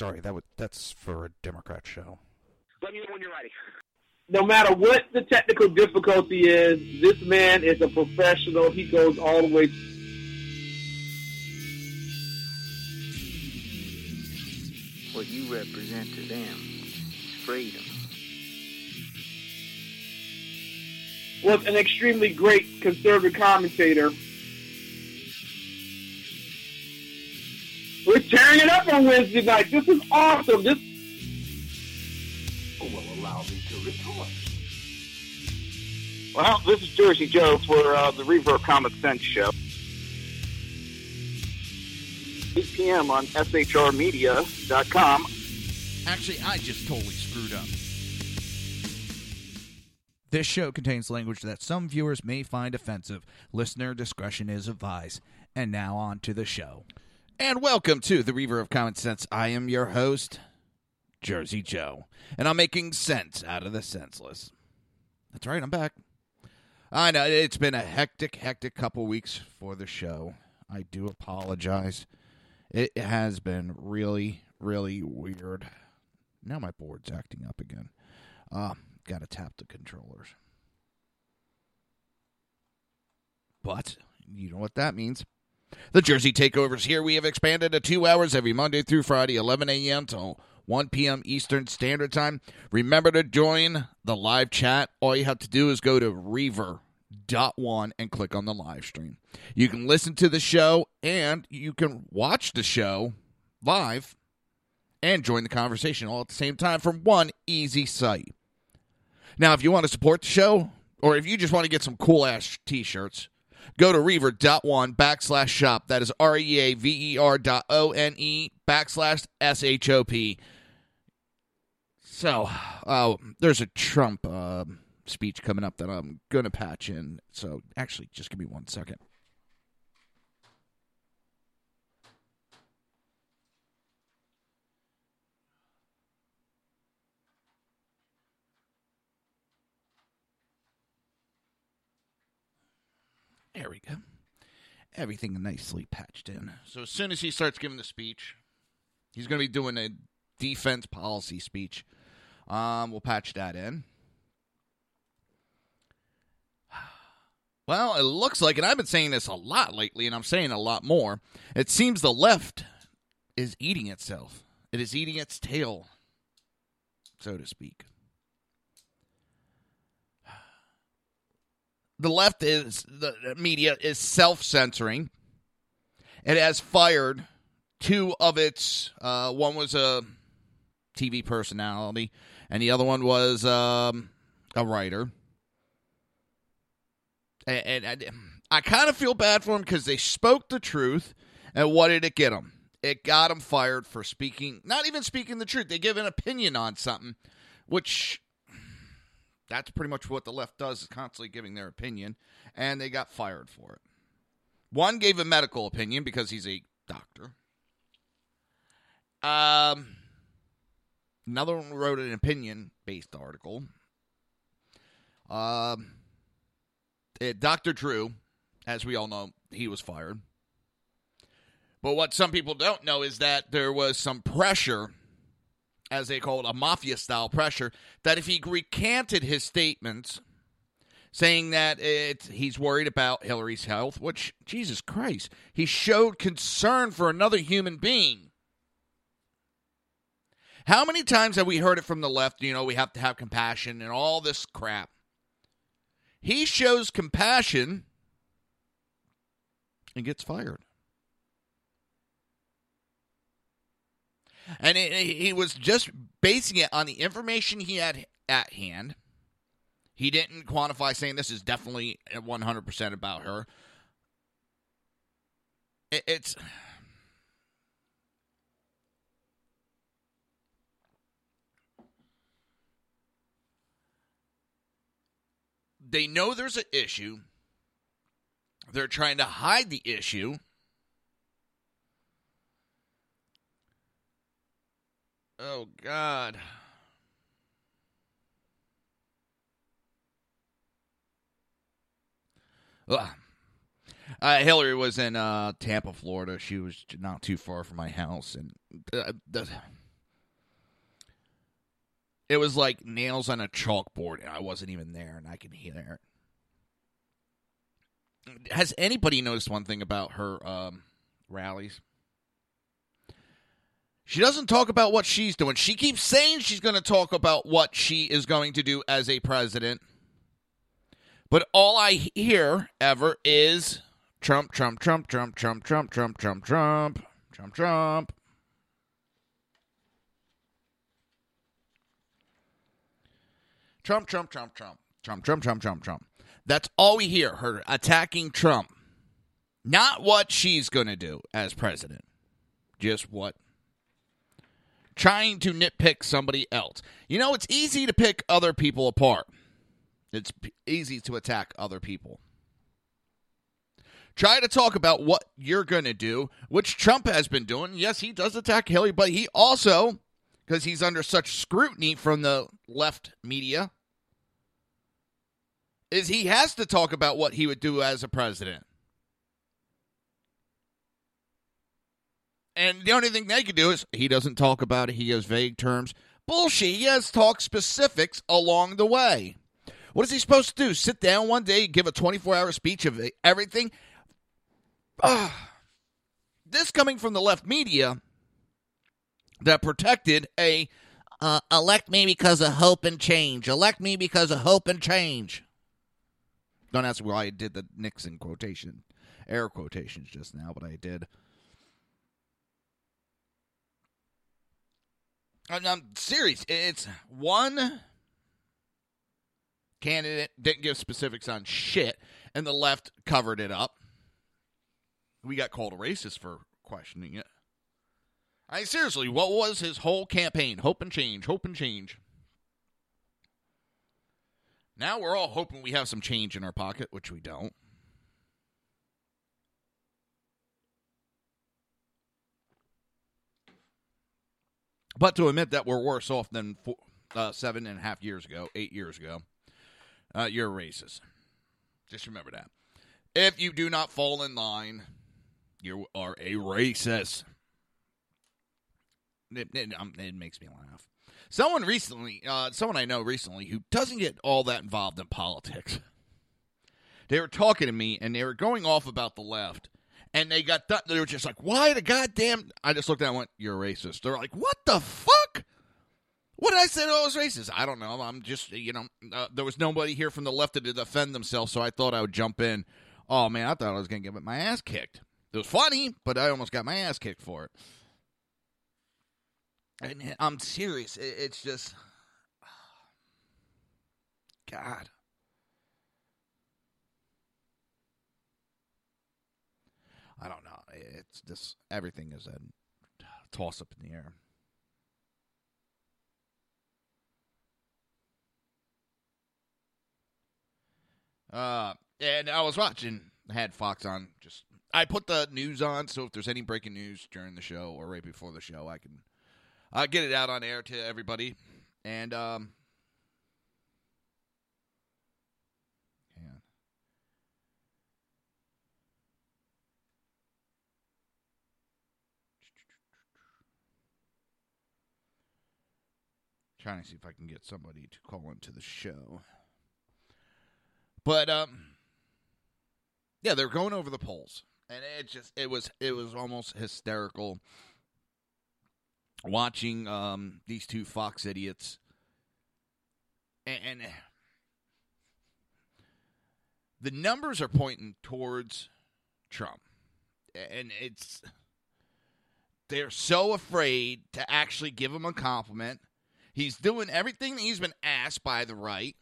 sorry. That would that's for a Democrat show. Let me know when you're ready. no matter what the technical difficulty is, this man is a professional. He goes all the way. What you represent to them is freedom. Was an extremely great conservative commentator. We're tearing it up on Wednesday night. This is awesome. This will allow me to report. Well, this is Jersey Joe for uh, the Reaver Common Sense Show. 8 p.m. on shrmedia.com. Actually, I just totally screwed up. This show contains language that some viewers may find offensive. Listener discretion is advised. And now on to the show. And welcome to the Reaver of Common Sense. I am your host, Jersey Joe, and I'm making sense out of the senseless. That's right, I'm back. I know it's been a hectic, hectic couple weeks for the show. I do apologize. It has been really, really weird. Now my board's acting up again. Uh, gotta tap the controllers. But you know what that means. The Jersey Takeovers here. We have expanded to two hours every Monday through Friday, 11 a.m. till 1 p.m. Eastern Standard Time. Remember to join the live chat. All you have to do is go to Reaver dot one and click on the live stream. You can listen to the show and you can watch the show live and join the conversation all at the same time from one easy site. Now, if you want to support the show, or if you just want to get some cool ass t shirts, Go to reaver.one backslash shop. That is R E A V E R dot O N E backslash S H O P. So, uh, there's a Trump uh, speech coming up that I'm going to patch in. So, actually, just give me one second. There we go. Everything nicely patched in. So as soon as he starts giving the speech, he's going to be doing a defense policy speech. Um, we'll patch that in. Well, it looks like, and I've been saying this a lot lately, and I'm saying a lot more. It seems the left is eating itself. It is eating its tail, so to speak. The left is the media is self-censoring. It has fired two of its. Uh, one was a TV personality, and the other one was um, a writer. And, and I, I kind of feel bad for them because they spoke the truth, and what did it get them? It got them fired for speaking, not even speaking the truth. They give an opinion on something, which that's pretty much what the left does is constantly giving their opinion, and they got fired for it. One gave a medical opinion because he's a doctor. Um, another one wrote an opinion based article. Um, it, Dr. Drew, as we all know, he was fired. But what some people don't know is that there was some pressure as they call it, a mafia style pressure, that if he recanted his statements saying that it, he's worried about Hillary's health, which, Jesus Christ, he showed concern for another human being. How many times have we heard it from the left? You know, we have to have compassion and all this crap. He shows compassion and gets fired. And it, he was just basing it on the information he had at hand. He didn't quantify saying this is definitely 100% about her. It, it's. They know there's an issue. They're trying to hide the issue. Oh, God. Ugh. Uh, Hillary was in uh, Tampa, Florida. She was not too far from my house, and uh, the, it was like nails on a chalkboard, and I wasn't even there, and I can hear it. Has anybody noticed one thing about her um, rallies? She doesn't talk about what she's doing. She keeps saying she's going to talk about what she is going to do as a president. But all I hear ever is Trump, Trump, Trump, Trump, Trump, Trump, Trump, Trump, Trump, Trump, Trump. Trump, Trump, Trump, Trump, Trump, Trump, Trump, Trump, Trump. That's all we hear. Her attacking Trump. Not what she's going to do as president. Just what trying to nitpick somebody else. You know, it's easy to pick other people apart. It's p- easy to attack other people. Try to talk about what you're going to do, which Trump has been doing. Yes, he does attack Hillary, but he also, because he's under such scrutiny from the left media, is he has to talk about what he would do as a president. And the only thing they can do is he doesn't talk about it. He has vague terms. Bullshit. He has talk specifics along the way. What is he supposed to do? Sit down one day, give a 24 hour speech of everything? Uh, this coming from the left media that protected a uh, elect me because of hope and change. Elect me because of hope and change. Don't ask why I did the Nixon quotation, air quotations just now, but I did. Uh, I'm, I'm serious. It's one candidate didn't give specifics on shit, and the left covered it up. We got called a racist for questioning it. I mean, seriously, what was his whole campaign? Hope and change, hope and change. Now we're all hoping we have some change in our pocket, which we don't. But to admit that we're worse off than four, uh, seven and a half years ago, eight years ago, uh, you're a racist. Just remember that. If you do not fall in line, you are a racist. It, it, um, it makes me laugh. Someone recently, uh, someone I know recently, who doesn't get all that involved in politics, they were talking to me and they were going off about the left. And they got th- they were just like, "Why the goddamn?" I just looked at and went, "You're racist." They're like, "What the fuck?" What did I say I was racist? I don't know. I'm just, you know, uh, there was nobody here from the left to defend themselves, so I thought I would jump in. Oh man, I thought I was gonna get my ass kicked. It was funny, but I almost got my ass kicked for it. And I'm serious. It's just, God. I don't know. It's just everything is a toss up in the air. Uh, and I was watching, had Fox on. Just I put the news on, so if there's any breaking news during the show or right before the show, I can uh, get it out on air to everybody. And um, yeah. Trying to see if I can get somebody to call into the show. But um yeah, they're going over the polls. And it just it was it was almost hysterical watching um these two Fox idiots and, and the numbers are pointing towards Trump. And it's they're so afraid to actually give him a compliment. He's doing everything that he's been asked by the right.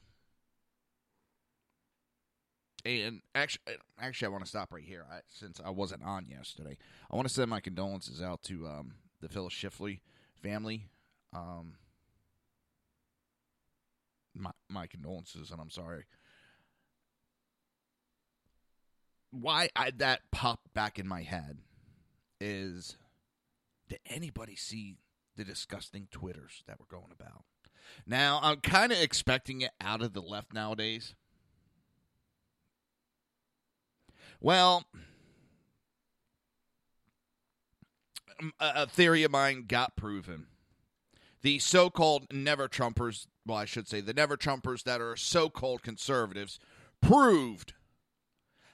And actually, actually, I want to stop right here I, since I wasn't on yesterday. I want to send my condolences out to um, the Phyllis Schlafly family. Um, my my condolences, and I'm sorry. Why I, that popped back in my head is did anybody see the disgusting twitters that were going about? Now I'm kind of expecting it out of the left nowadays. Well, um, a theory of mine got proven. The so called never Trumpers, well, I should say the never Trumpers that are so called conservatives, proved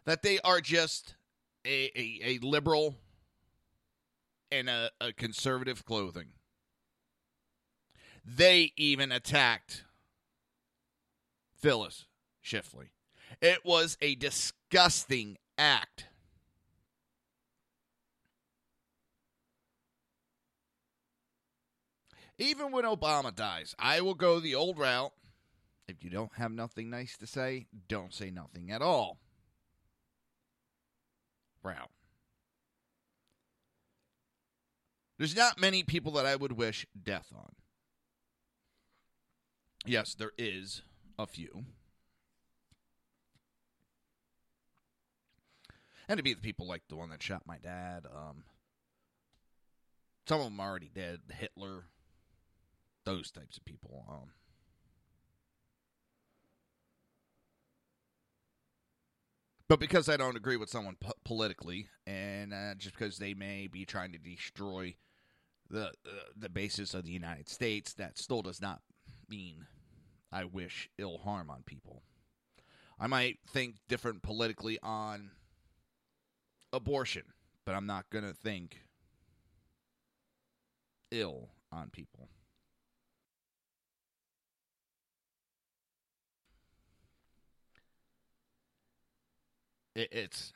that they are just a, a, a liberal and a, a conservative clothing. They even attacked Phyllis Schlafly. It was a disgusting act. Even when Obama dies, I will go the old route. If you don't have nothing nice to say, don't say nothing at all. Route. There's not many people that I would wish death on. Yes, there is a few. And to be the people like the one that shot my dad. Um, some of them already dead. Hitler, those types of people. Um, but because I don't agree with someone po- politically, and uh, just because they may be trying to destroy the uh, the basis of the United States, that still does not mean I wish ill harm on people. I might think different politically on abortion, but I'm not going to think ill on people. It, it's.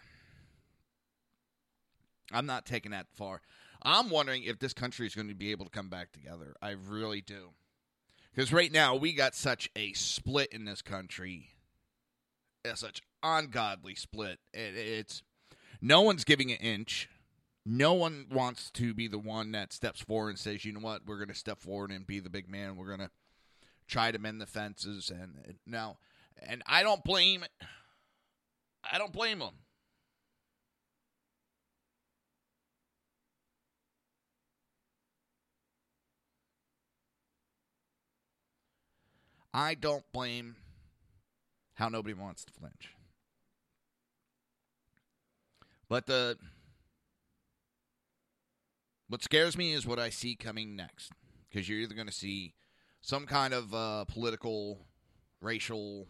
I'm not taking that far. I'm wondering if this country is going to be able to come back together. I really do. Because right now, we got such a split in this country. Such ungodly split. It, it's no one's giving an inch. No one wants to be the one that steps forward and says, "You know what? We're going to step forward and be the big man. We're going to try to mend the fences." And now, and I don't blame. I don't blame them. I don't blame how nobody wants to flinch. But the what scares me is what I see coming next, because you're either going to see some kind of uh, political, racial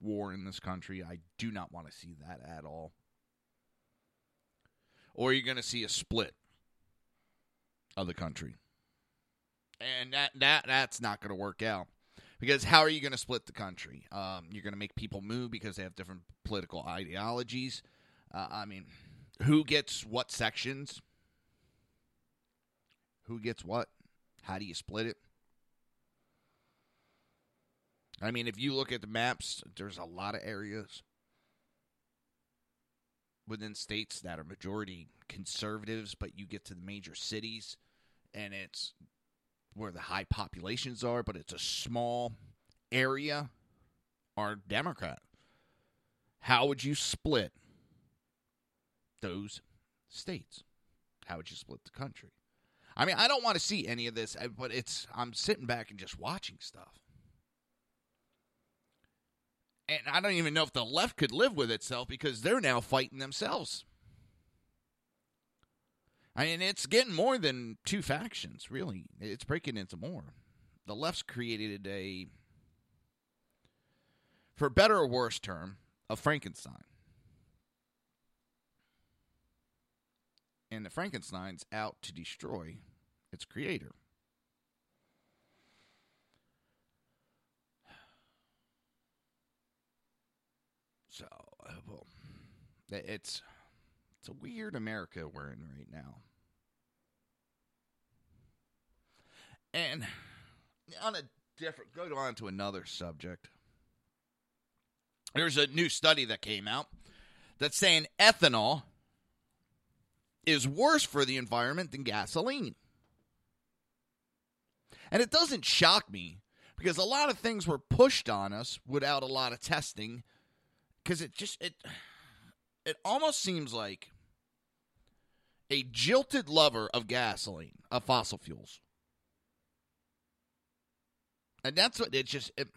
war in this country. I do not want to see that at all. Or you're going to see a split of the country, and that that that's not going to work out. Because how are you going to split the country? Um, you're going to make people move because they have different political ideologies. Uh, I mean, who gets what sections? Who gets what? How do you split it? I mean, if you look at the maps, there's a lot of areas within states that are majority conservatives, but you get to the major cities and it's where the high populations are, but it's a small area are Democrat. How would you split those states? How would you split the country? I mean, I don't want to see any of this, uh, but it's I'm sitting back and just watching stuff. And I don't even know if the left could live with itself because they're now fighting themselves. I mean, it's getting more than two factions, really. It's breaking into more. The left's created a, for better or worse term, a Frankenstein. And the Frankenstein's out to destroy its creator. So, well, it's it's a weird America we're in right now. And on a different, go on to another subject. There's a new study that came out that's saying ethanol is worse for the environment than gasoline. And it doesn't shock me because a lot of things were pushed on us without a lot of testing because it just it it almost seems like a jilted lover of gasoline, of fossil fuels. And that's what it just it,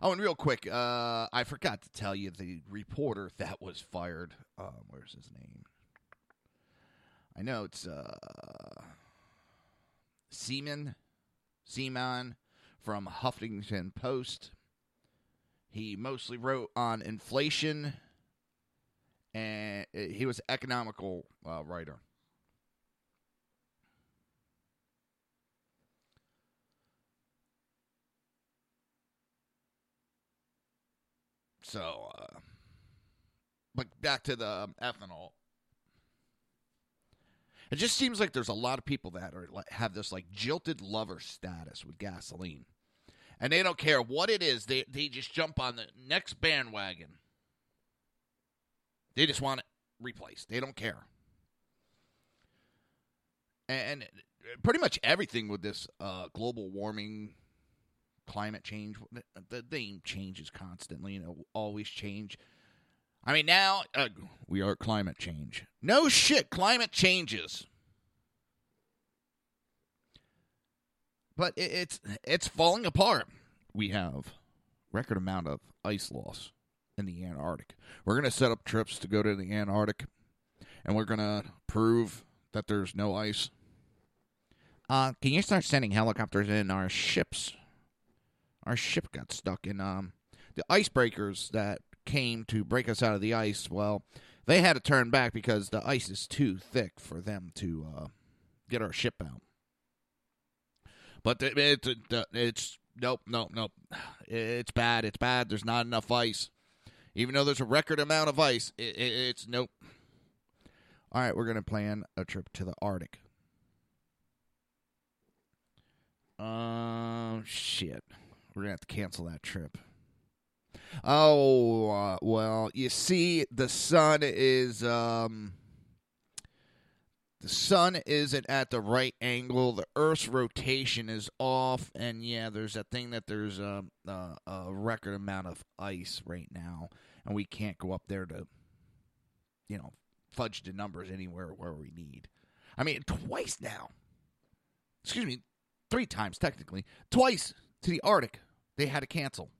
Oh, and real quick, uh, I forgot to tell you the reporter that was fired. Um, where's his name? I know it's uh, Seaman, Seaman from Huffington Post. He mostly wrote on inflation, and he was economical uh, writer. So, uh, but back to the um, ethanol. It just seems like there's a lot of people that are have this like jilted lover status with gasoline, and they don't care what it is. They they just jump on the next bandwagon. They just want it replaced. They don't care. And pretty much everything with this uh, global warming climate change. The, name changes constantly, and it will always change. I mean, now uh, we are climate change. No shit, climate changes. But it, it's it's falling apart. We have record amount of ice loss in the Antarctic. We're going to set up trips to go to the Antarctic, and we're going to prove that there's no ice. Uh, can you start sending helicopters in our ships our ship got stuck in um, the icebreakers that came to break us out of the ice. Well, they had to turn back because the ice is too thick for them to uh, get our ship out. But it, it, it, it's nope, nope, nope. It's bad. It's bad. There's not enough ice. Even though there's a record amount of ice, it's nope. All right, we're gonna plan a trip to the Arctic. Um, shit. We're gonna have to cancel that trip. Oh uh, well, you see, the sun is um, the sun isn't at the right angle. The Earth's rotation is off, and yeah, there's a thing that there's a, a, a record amount of ice right now, and we can't go up there to, you know, fudge the numbers anywhere where we need. I mean, twice now. Excuse me, three times technically, twice to the Arctic. They had to cancel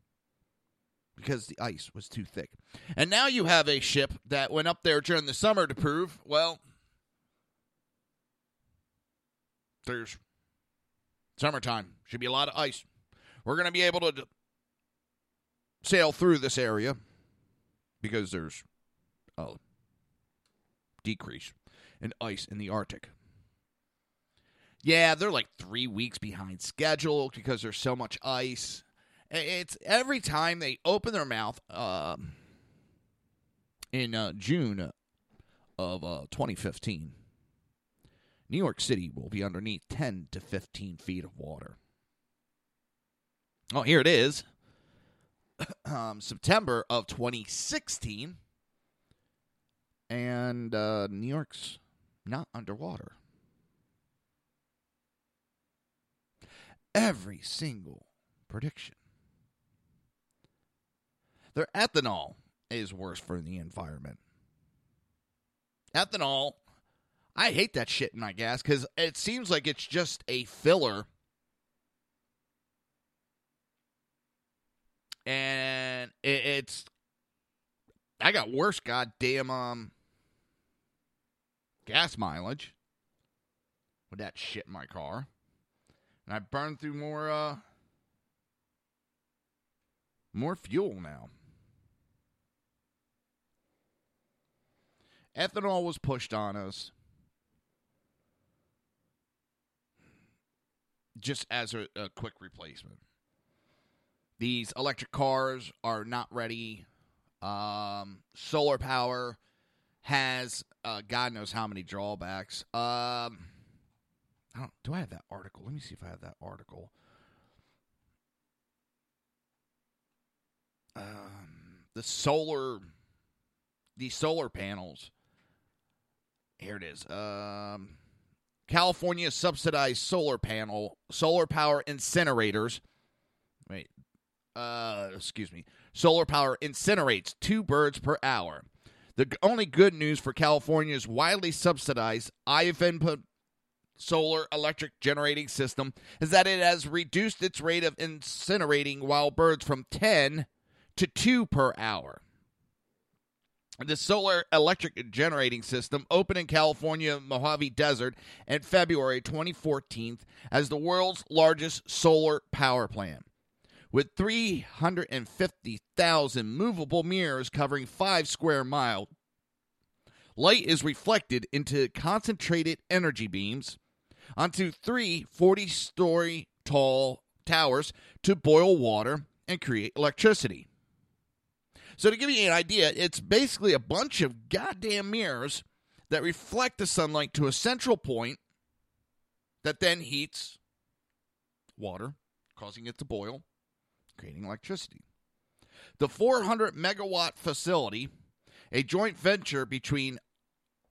because the ice was too thick. And now you have a ship that went up there during the summer to prove, well, there's summertime. Should be a lot of ice. We're going to be able to sail through this area because there's a decrease in ice in the Arctic. Yeah, they're like three weeks behind schedule because there's so much ice. It's every time they open their mouth uh, in uh, June of uh, 2015, New York City will be underneath 10 to 15 feet of water. Oh, here it is. um, September of 2016, and uh, New York's not underwater. Every single prediction. Their ethanol is worse for the environment. Ethanol, I hate that shit in my gas because it seems like it's just a filler. And it, it's, I got worse goddamn um gas mileage with that shit in my car. And I burn through more uh more fuel now. Ethanol was pushed on us just as a, a quick replacement. these electric cars are not ready. Um, solar power has uh, God knows how many drawbacks. Um, I don't, do I have that article? Let me see if I have that article. Um, the solar, the solar panels. Here it is. Um, California subsidized solar panel, solar power incinerators. Wait, uh, excuse me. Solar power incinerates two birds per hour. The only good news for California's widely subsidized Ivan solar electric generating system is that it has reduced its rate of incinerating wild birds from 10 to 2 per hour. The solar electric generating system opened in California Mojave Desert in February 2014 as the world's largest solar power plant. With 350,000 movable mirrors covering 5 square miles, light is reflected into concentrated energy beams onto three 40 story tall towers to boil water and create electricity. So, to give you an idea, it's basically a bunch of goddamn mirrors that reflect the sunlight to a central point that then heats water, causing it to boil, creating electricity. The 400 megawatt facility, a joint venture between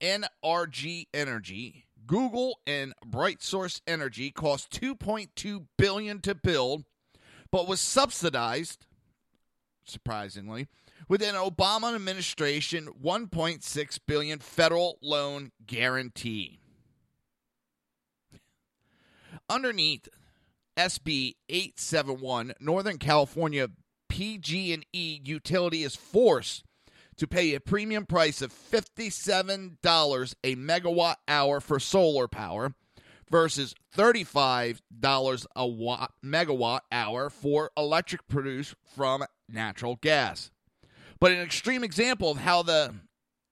NRG Energy, Google, and BrightSource Energy, cost 2.2 billion to build, but was subsidized, surprisingly, with an Obama administration 1.6 billion federal loan guarantee. Underneath SB 871, Northern California PG&E utility is forced to pay a premium price of $57 a megawatt hour for solar power versus $35 a watt, megawatt hour for electric produced from natural gas. But an extreme example of how the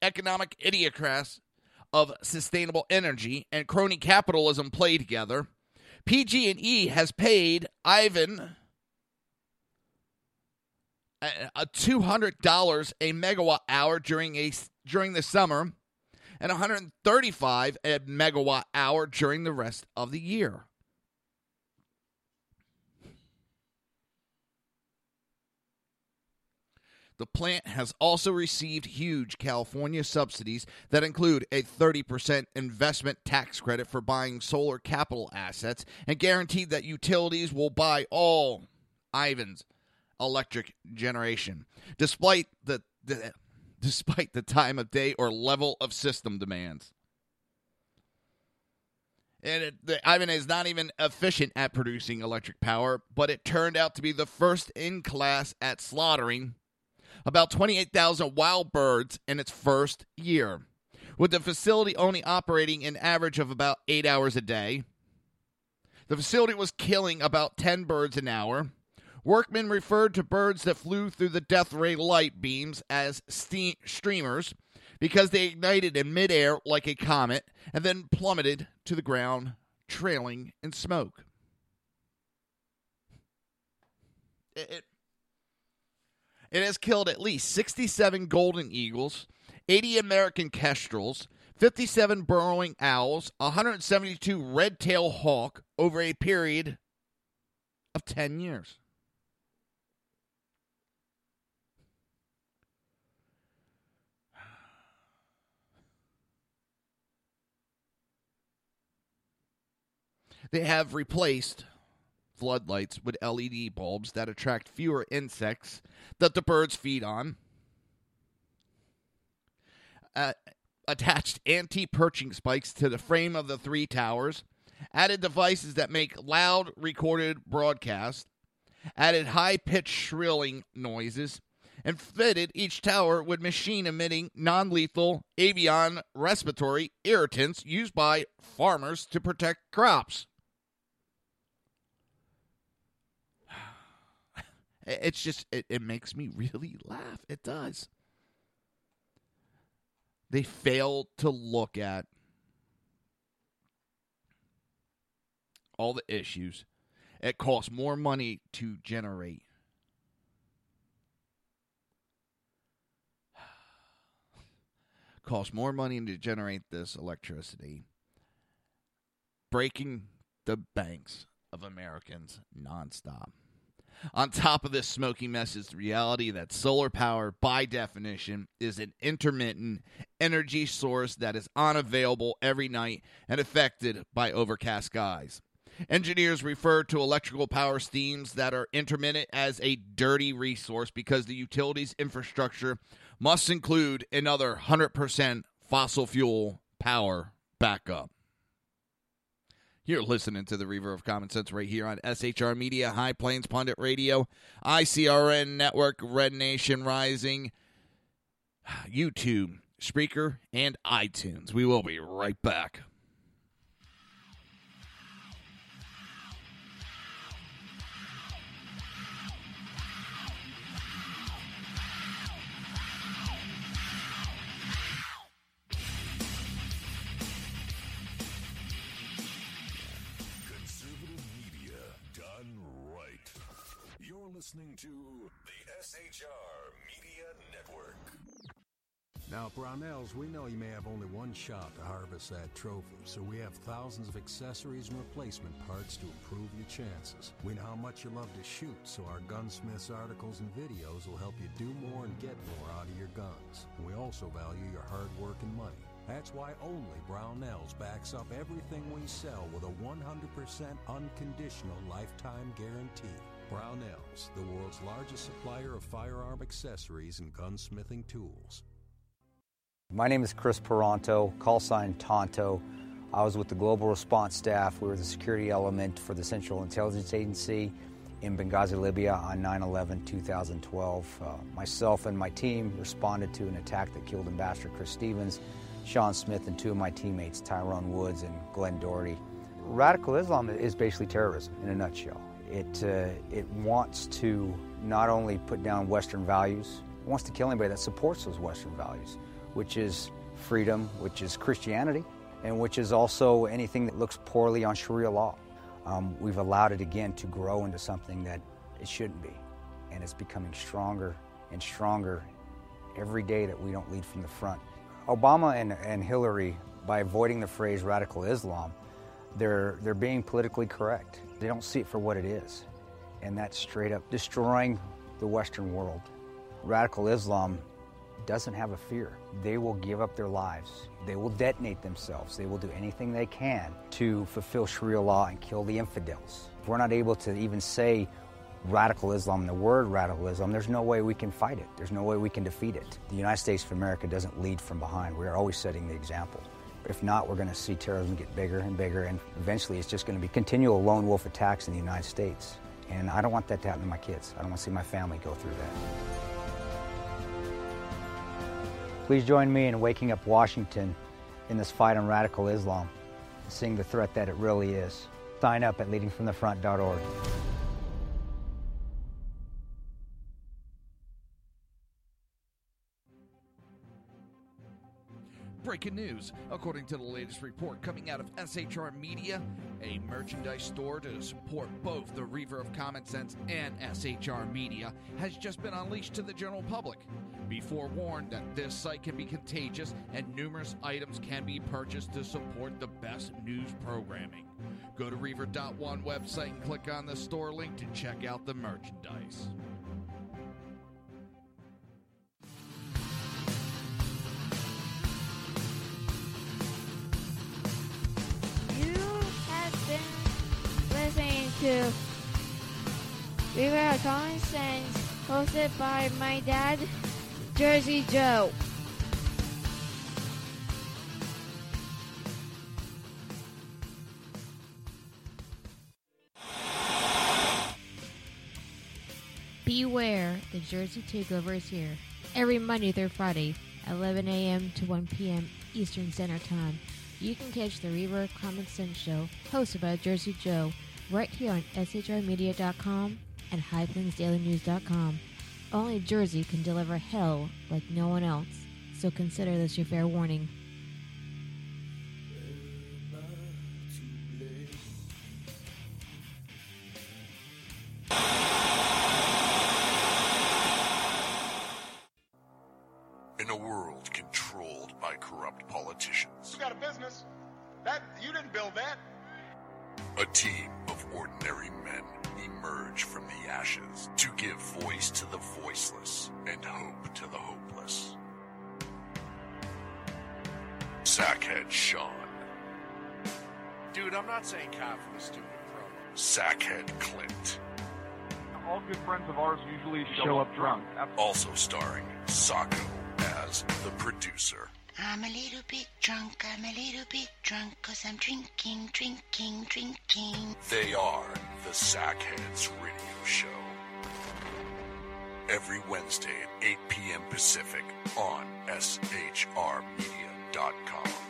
economic idiocrats of sustainable energy and crony capitalism play together, PG&E has paid Ivan a two hundred dollars a megawatt hour during a during the summer, and one hundred thirty five a megawatt hour during the rest of the year. The plant has also received huge California subsidies that include a 30% investment tax credit for buying solar capital assets and guaranteed that utilities will buy all Ivan's electric generation, despite the, the despite the time of day or level of system demands. And it, the, Ivan is not even efficient at producing electric power, but it turned out to be the first in class at slaughtering about 28,000 wild birds in its first year, with the facility only operating an average of about eight hours a day. The facility was killing about 10 birds an hour. Workmen referred to birds that flew through the death ray light beams as ste- streamers because they ignited in midair like a comet and then plummeted to the ground, trailing in smoke. It, it, it has killed at least 67 golden eagles, 80 American kestrels, 57 burrowing owls, 172 red tailed hawk over a period of 10 years. They have replaced floodlights with LED bulbs that attract fewer insects that the birds feed on. Uh, attached anti perching spikes to the frame of the three towers. Added devices that make loud recorded broadcasts. Added high pitched shrilling noises. And fitted each tower with machine emitting non lethal avian respiratory irritants used by farmers to protect crops. It's just, it, it makes me really laugh. It does. They fail to look at all the issues. It costs more money to generate. costs more money to generate this electricity, breaking the banks of Americans nonstop. On top of this smoky mess is the reality that solar power, by definition, is an intermittent energy source that is unavailable every night and affected by overcast skies. Engineers refer to electrical power steams that are intermittent as a dirty resource because the utilities infrastructure must include another 100% fossil fuel power backup. You're listening to the Reaver of Common Sense right here on SHR Media, High Plains Pundit Radio, ICRN Network, Red Nation Rising, YouTube, Spreaker, and iTunes. We will be right back. SHR Media Network. Now, Brownells, we know you may have only one shot to harvest that trophy, so we have thousands of accessories and replacement parts to improve your chances. We know how much you love to shoot, so our gunsmiths articles and videos will help you do more and get more out of your guns. We also value your hard work and money. That's why only Brownells backs up everything we sell with a 100% unconditional lifetime guarantee. Brownells, the world's largest supplier of firearm accessories and gunsmithing tools. My name is Kris Paronto, call sign Tonto. I was with the Global Response Staff. We were the security element for the Central Intelligence Agency in Benghazi, Libya on 9 11 2012. Uh, myself and my team responded to an attack that killed Ambassador Chris Stevens, Sean Smith, and two of my teammates, Tyrone Woods and Glenn Doherty. Radical Islam is basically terrorism in a nutshell. It, uh, it wants to not only put down Western values, it wants to kill anybody that supports those Western values which is freedom, which is Christianity, and which is also anything that looks poorly on Sharia law. Um, we've allowed it again to grow into something that it shouldn't be, and it's becoming stronger and stronger every day that we don't lead from the front. Obama and, and Hillary, by avoiding the phrase radical Islam, they're, they're being politically correct. They don't see it for what it is, and that's straight up destroying the Western world. Radical Islam doesn't have a fear. They will give up their lives. They will detonate themselves. They will do anything they can to fulfill Sharia law and kill the infidels. If we're not able to even say radical Islam, the word radical Islam, there's no way we can fight it. There's no way we can defeat it. The United States of America doesn't lead from behind. We are always setting the example. If not, we're going to see terrorism get bigger and bigger, and eventually it's just going to be continual lone wolf attacks in the United States. And I don't want that to happen to my kids. I don't want to see my family go through that. Please join me in waking up Washington in this fight on radical Islam, seeing the threat that it really is. Sign up at leadingfromthefront.org. Breaking news. According to the latest report coming out of SHR Media, a merchandise store to support both the Reaver of Common Sense and SHR Media has just been unleashed to the general public. Be forewarned that this site can be contagious and numerous items can be purchased to support the best news programming. Go to Reaver.one website and click on the store link to check out the merchandise. Been listening to Reaver of Common Sense, hosted by my dad, Jersey Joe. Beware, the Jersey Takeover is here. Every Monday through Friday, 11 a.m. to 1 p.m. Eastern Standard Time. You can catch the Reaver Common Sense Show, hosted by Jersey Joe, right here on SHRmedia.com and HighPlainsDailyNews.com. Only Jersey can deliver hell like no one else, so consider this your fair warning. I'm a little bit drunk, I'm a little bit drunk, cause I'm drinking, drinking, drinking. They are the Sackheads Radio Show. Every Wednesday at 8 p.m. Pacific on SHRmedia.com.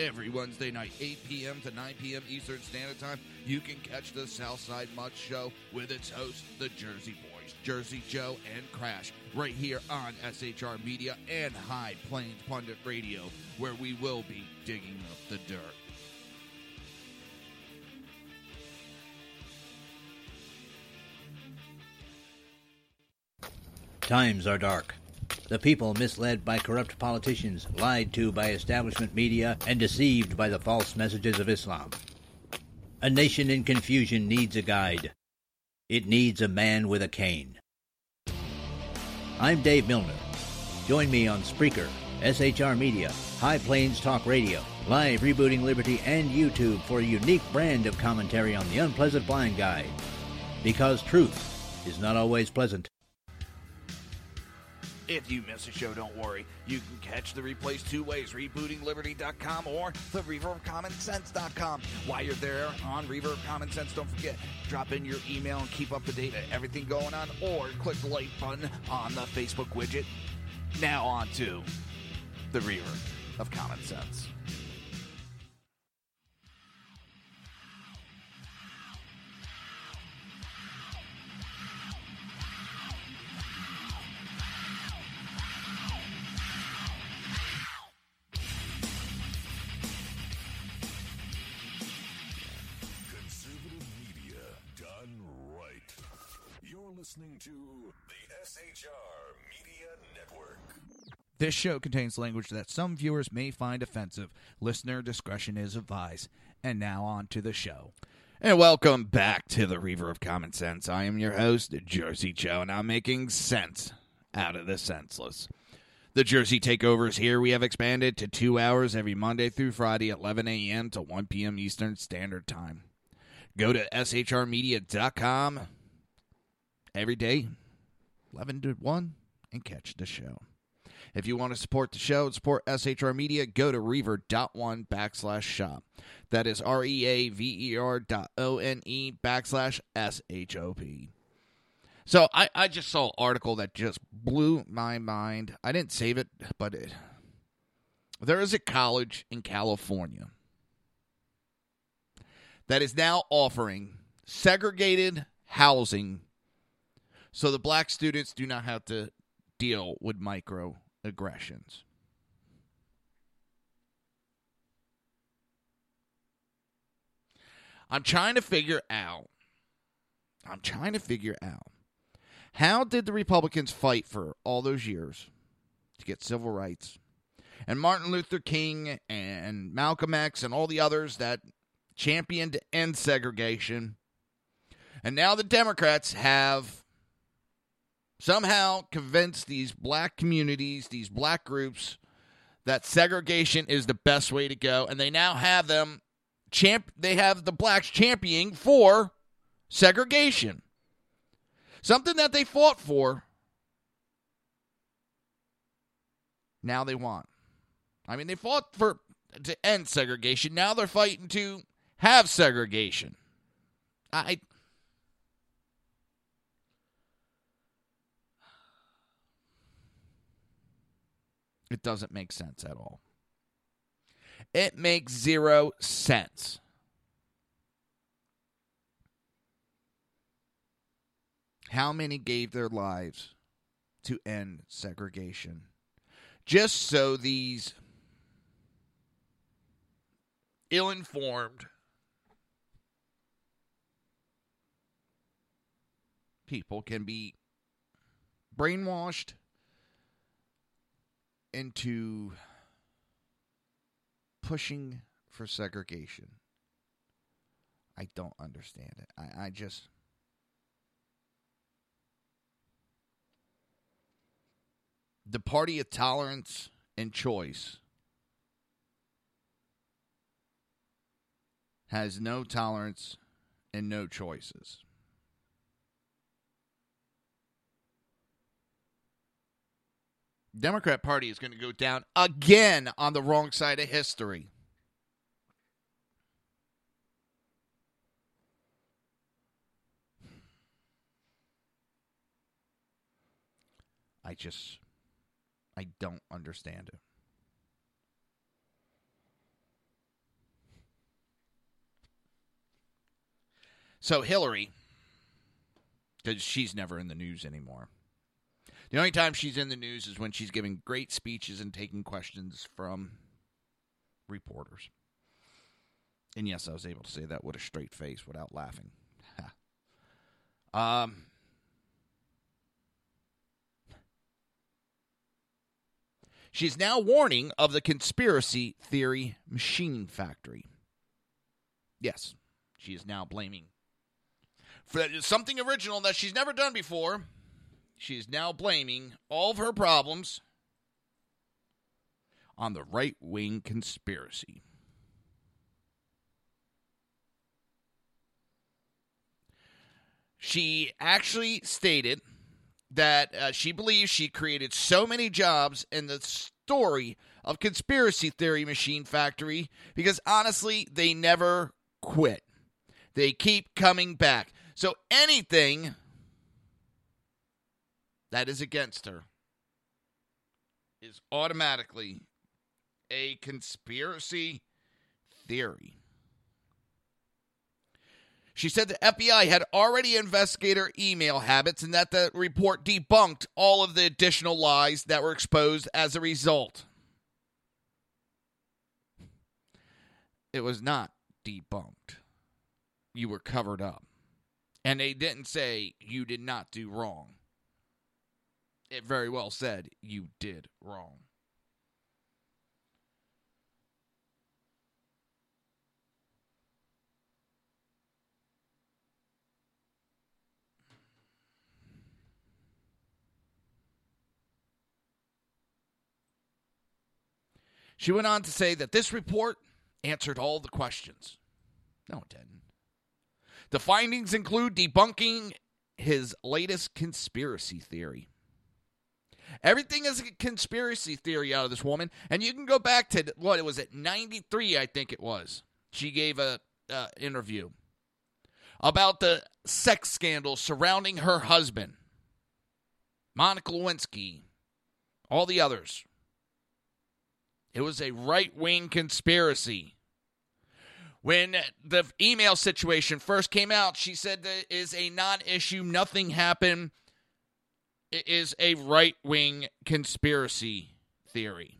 Every Wednesday night, 8 p.m. to 9 p.m. Eastern Standard Time, you can catch the Southside Mud Show with its host, the Jersey Boys, Jersey Joe and Crash, right here on SHR Media and High Plains Pundit Radio, where we will be digging up the dirt. Times are dark. The people misled by corrupt politicians, lied to by establishment media, and deceived by the false messages of Islam. A nation in confusion needs a guide. It needs a man with a cane. I'm Dave Milner. Join me on Spreaker, SHR Media, High Plains Talk Radio, Live Rebooting Liberty, and YouTube for a unique brand of commentary on the unpleasant blind guide. Because truth is not always pleasant. If you miss a show, don't worry. You can catch the replays two ways rebootingliberty.com or the reavercommonsense.com. While you're there on Reaver Common Sense, don't forget, drop in your email and keep up to date on everything going on, or click the like button on the Facebook widget. Now, on to the Reaver of Common Sense. Listening to the SHR Media Network. This show contains language that some viewers may find offensive. Listener discretion is advised. And now on to the show. And welcome back to the Reaver of Common Sense. I am your host, Jersey Joe, and I'm making sense out of the senseless. The Jersey Takeovers here. We have expanded to two hours every Monday through Friday, 11 a.m. to 1 p.m. Eastern Standard Time. Go to shrmedia.com every day, 11 to 1, and catch the show. If you want to support the show and support SHR Media, go to reaver.one backslash shop. That is R E A V E R dot O N E backslash S H O P. So I, I just saw an article that just blew my mind. I didn't save it, but it, there is a college in California that is now offering segregated housing so the black students do not have to deal with microaggressions. I'm trying to figure out. I'm trying to figure out how did the Republicans fight for all those years to get civil rights? And Martin Luther King and Malcolm X and all the others that championed to end segregation. And now the Democrats have somehow convince these black communities, these black groups, that segregation is the best way to go. And they now have them champ they have the blacks championing for segregation. Something that they fought for. Now they want. I mean, they fought for to end segregation. Now they're fighting to have segregation. I It doesn't make sense at all. It makes zero sense. How many gave their lives to end segregation? Just so these ill informed people can be brainwashed into pushing for segregation. I don't understand it. I, I just. The party of tolerance and choice has no tolerance and no choices. Democrat Party is going to go down again on the wrong side of history. I just I don't understand it. So Hillary cuz she's never in the news anymore. The only time she's in the news is when she's giving great speeches and taking questions from reporters. And yes, I was able to say that with a straight face without laughing. um, she's now warning of the conspiracy theory machine factory. Yes, she is now blaming for something original that she's never done before. She is now blaming all of her problems on the right wing conspiracy. She actually stated that uh, she believes she created so many jobs in the story of conspiracy theory machine factory because honestly they never quit they keep coming back so anything that is against her is automatically a conspiracy theory. She said the FBI had already investigated her email habits and that the report debunked all of the additional lies that were exposed as a result. It was not debunked. You were covered up. And they didn't say you did not do wrong. It very well said you did wrong. She went on to say that this report answered all the questions. No, it didn't. The findings include debunking his latest conspiracy theory. Everything is a conspiracy theory out of this woman, and you can go back to what it was at '93, I think it was. She gave a uh, interview about the sex scandal surrounding her husband, Monica Lewinsky, all the others. It was a right wing conspiracy. When the email situation first came out, she said that is a non issue, nothing happened. It is a right wing conspiracy theory.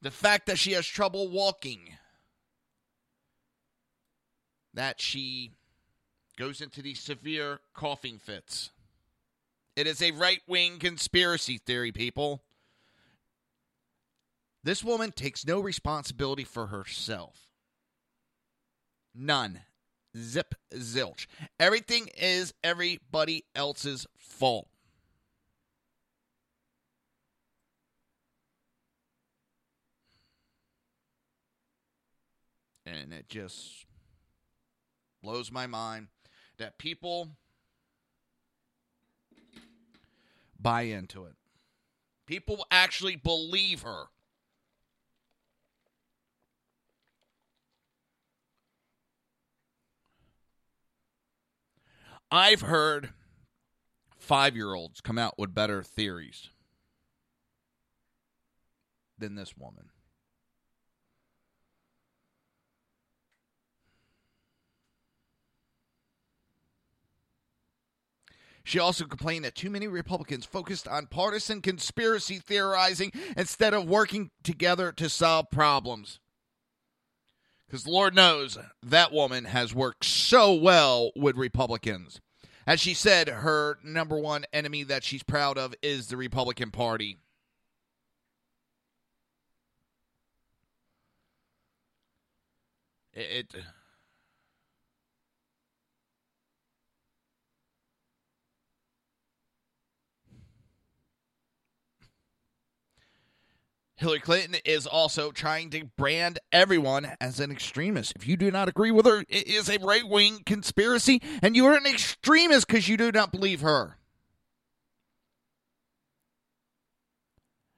The fact that she has trouble walking, that she goes into these severe coughing fits. It is a right wing conspiracy theory, people. This woman takes no responsibility for herself. None. Zip zilch. Everything is everybody else's fault. And it just blows my mind that people buy into it. People actually believe her. I've heard five year olds come out with better theories than this woman. She also complained that too many Republicans focused on partisan conspiracy theorizing instead of working together to solve problems. Because Lord knows that woman has worked so well with Republicans. As she said, her number one enemy that she's proud of is the Republican Party. It. it Hillary Clinton is also trying to brand everyone as an extremist. If you do not agree with her, it is a right wing conspiracy, and you are an extremist because you do not believe her.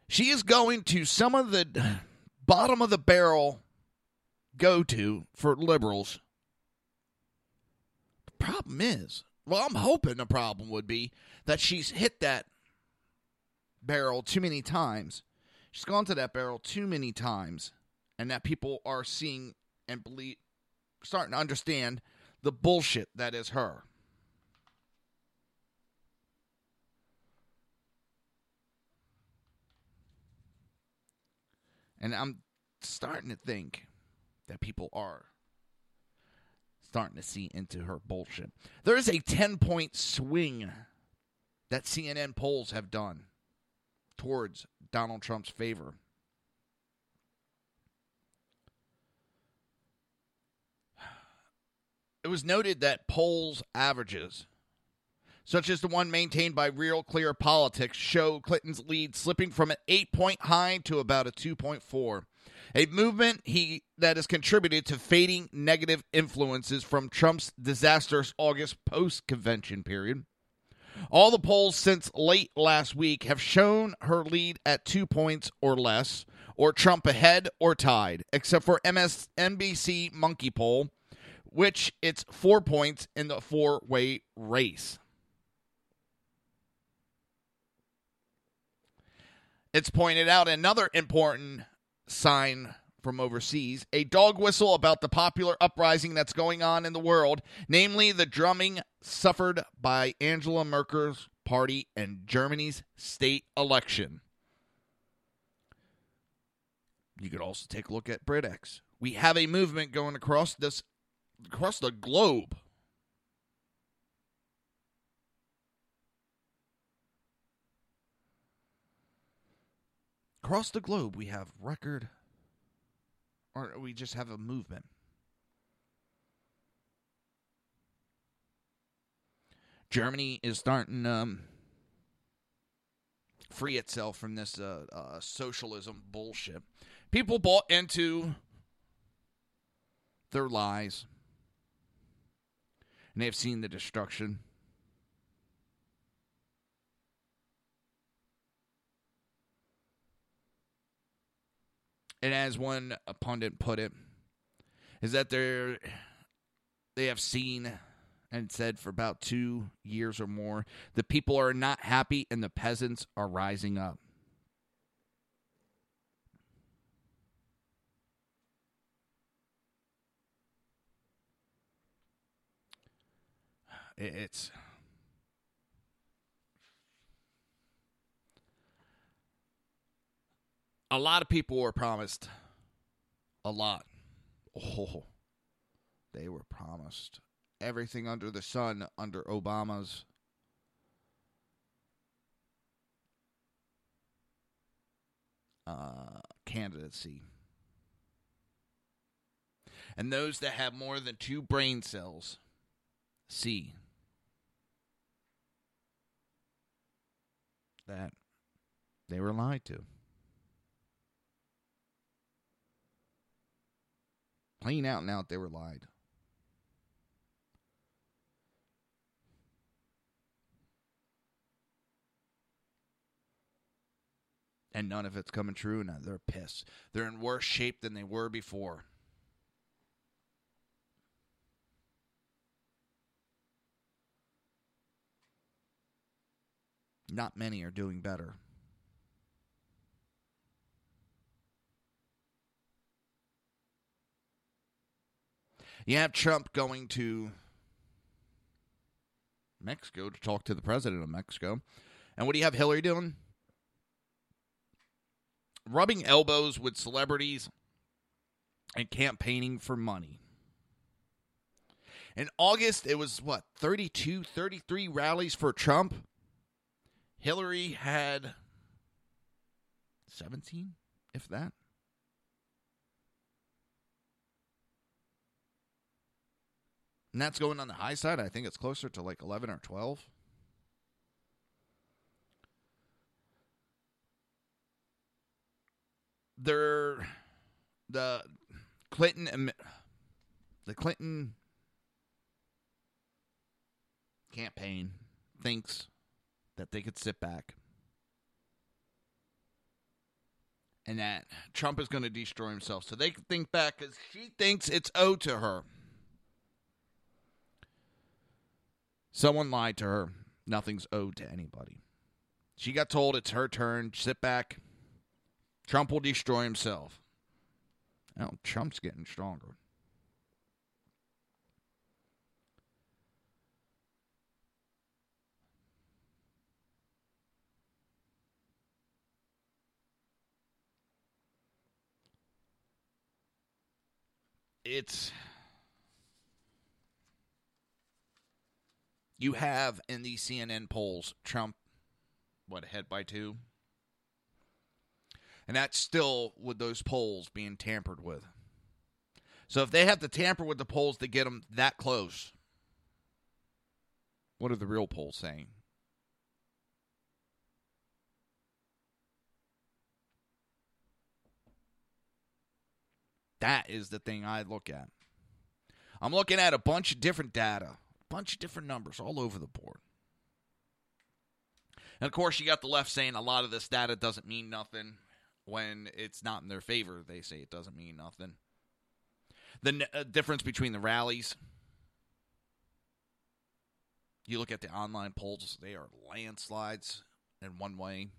She is going to some of the bottom of the barrel go to for liberals. The problem is, well, I'm hoping the problem would be that she's hit that barrel too many times She's gone to that barrel too many times, and that people are seeing and believe, starting to understand the bullshit that is her. And I'm starting to think that people are starting to see into her bullshit. There is a 10 point swing that CNN polls have done towards Donald Trump's favor. It was noted that polls averages, such as the one maintained by Real Clear Politics, show Clinton's lead slipping from an eight point high to about a 2.4. A movement he that has contributed to fading negative influences from Trump's disastrous August post convention period. All the polls since late last week have shown her lead at two points or less, or Trump ahead or tied, except for MSNBC Monkey Poll, which it's four points in the four way race. It's pointed out another important sign from overseas, a dog whistle about the popular uprising that's going on in the world, namely the drumming suffered by Angela Merkel's party in Germany's state election. You could also take a look at Brexit. We have a movement going across this across the globe. Across the globe, we have record or we just have a movement. Germany is starting um, free itself from this uh, uh, socialism bullshit. People bought into their lies, and they've seen the destruction. And as one pundit put it, is that they're they have seen and said for about two years or more, the people are not happy and the peasants are rising up. It's a lot of people were promised a lot. Oh, they were promised everything under the sun under Obama's uh, candidacy. And those that have more than two brain cells see that they were lied to. Plain out and out, they were lied. And none of it's coming true, and they're pissed. They're in worse shape than they were before. Not many are doing better. You have Trump going to Mexico to talk to the president of Mexico. And what do you have Hillary doing? Rubbing elbows with celebrities and campaigning for money. In August, it was what, 32, 33 rallies for Trump? Hillary had 17, if that. And that's going on the high side. I think it's closer to like 11 or 12. They're the Clinton the Clinton campaign thinks that they could sit back and that Trump is going to destroy himself. So they can think back because she thinks it's owed to her. Someone lied to her. Nothing's owed to anybody. She got told it's her turn. Sit back. Trump will destroy himself. Oh, Trump's getting stronger. It's you have in these CNN polls Trump what ahead by 2 and that's still with those polls being tampered with. So if they have to tamper with the polls to get them that close, what are the real polls saying? That is the thing I look at. I'm looking at a bunch of different data, bunch of different numbers all over the board. And of course, you got the left saying a lot of this data doesn't mean nothing when it's not in their favor. They say it doesn't mean nothing. The uh, difference between the rallies, you look at the online polls, they are landslides in one way.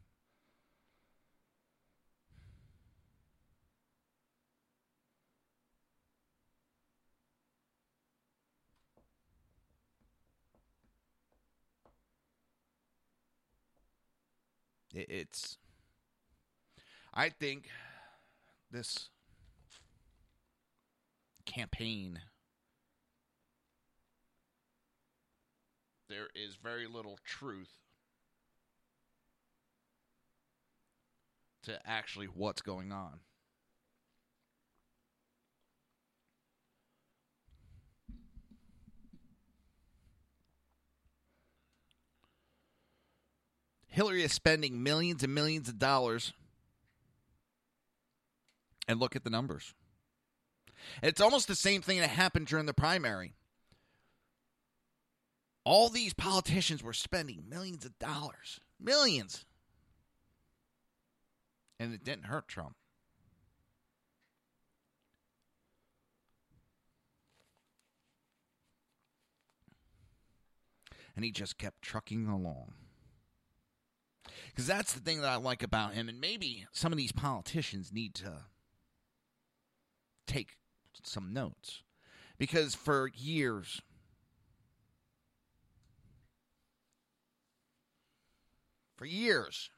It's I think this campaign there is very little truth to actually what's going on. Hillary is spending millions and millions of dollars and look at the numbers. It's almost the same thing that happened during the primary. All these politicians were spending millions of dollars, millions. And it didn't hurt Trump. And he just kept trucking along. Because that's the thing that I like about him. And maybe some of these politicians need to take some notes because for years for years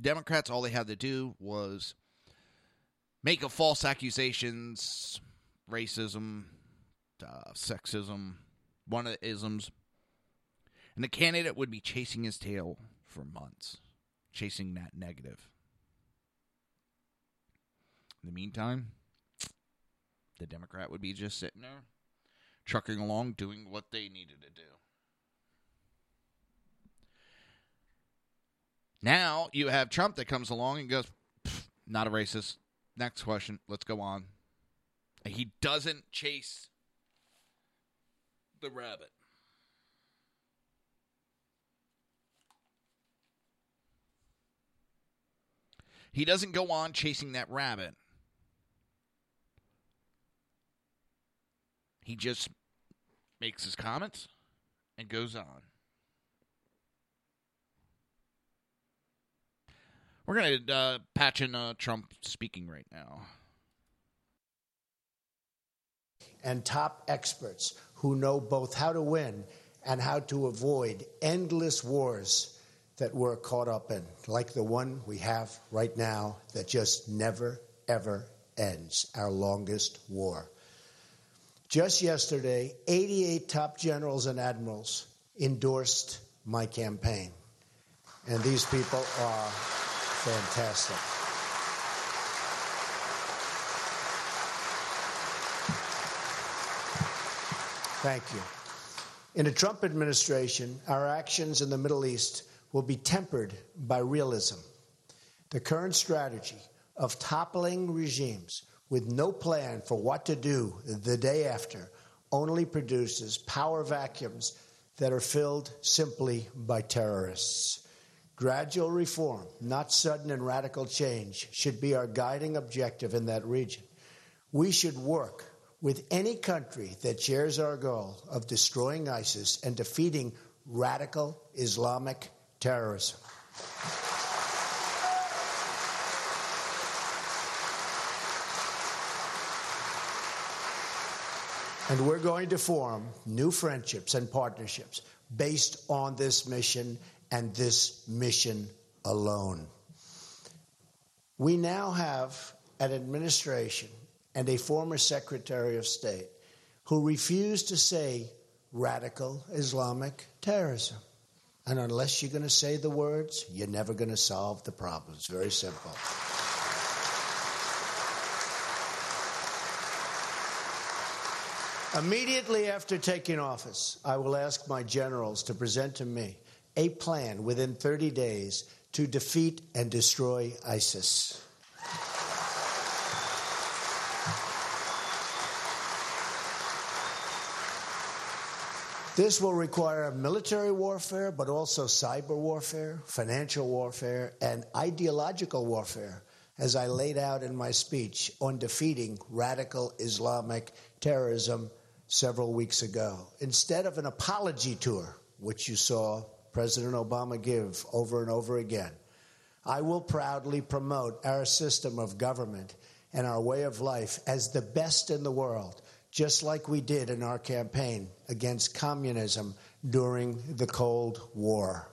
Democrats all they had to do was make a false accusations racism uh, sexism one of the isms and the candidate would be chasing his tail for months chasing that negative in the meantime, the Democrat would be just sitting there, trucking along, doing what they needed to do. Now you have Trump that comes along and goes, not a racist. Next question. Let's go on. He doesn't chase the rabbit. He doesn't go on chasing that rabbit. He just makes his comments and goes on. We're going to uh, patch in uh, Trump speaking right now. And top experts who know both how to win and how to avoid endless wars that we're caught up in, like the one we have right now that just never, ever ends our longest war. Just yesterday, 88 top generals and admirals endorsed my campaign. And these people are fantastic. Thank you. In the Trump administration, our actions in the Middle East will be tempered by realism. The current strategy of toppling regimes with no plan for what to do the day after only produces power vacuums that are filled simply by terrorists. Gradual reform, not sudden and radical change, should be our guiding objective in that region. We should work with any country that shares our goal of destroying ISIS and defeating radical Islamic terrorism. And we're going to form new friendships and partnerships based on this mission and this mission alone. We now have an administration and a former Secretary of State who refused to say radical Islamic terrorism. And unless you're going to say the words, you're never going to solve the problem. It's very simple. Immediately after taking office, I will ask my generals to present to me a plan within 30 days to defeat and destroy ISIS. This will require military warfare, but also cyber warfare, financial warfare, and ideological warfare, as I laid out in my speech on defeating radical Islamic terrorism several weeks ago. Instead of an apology tour, which you saw President Obama give over and over again, I will proudly promote our system of government and our way of life as the best in the world, just like we did in our campaign against communism during the Cold War.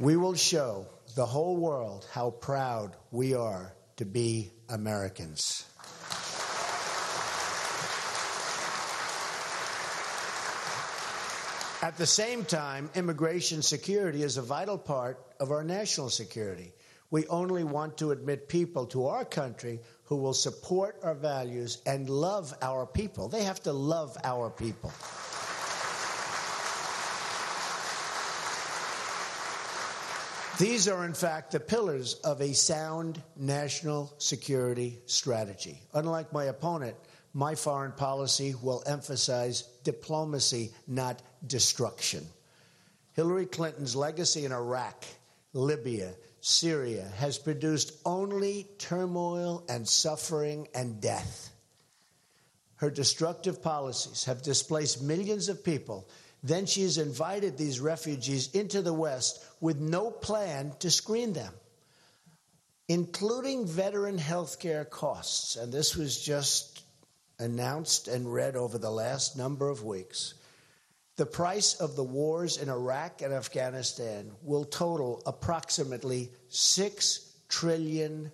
We will show the whole world how proud we are to be Americans. At the same time, immigration security is a vital part of our national security. We only want to admit people to our country who will support our values and love our people. They have to love our people. These are, in fact, the pillars of a sound national security strategy. Unlike my opponent, my foreign policy will emphasize diplomacy, not destruction. Hillary Clinton's legacy in Iraq, Libya, Syria has produced only turmoil and suffering and death. Her destructive policies have displaced millions of people then she has invited these refugees into the West with no plan to screen them, including veteran health care costs. And this was just announced and read over the last number of weeks. The price of the wars in Iraq and Afghanistan will total approximately $6 trillion.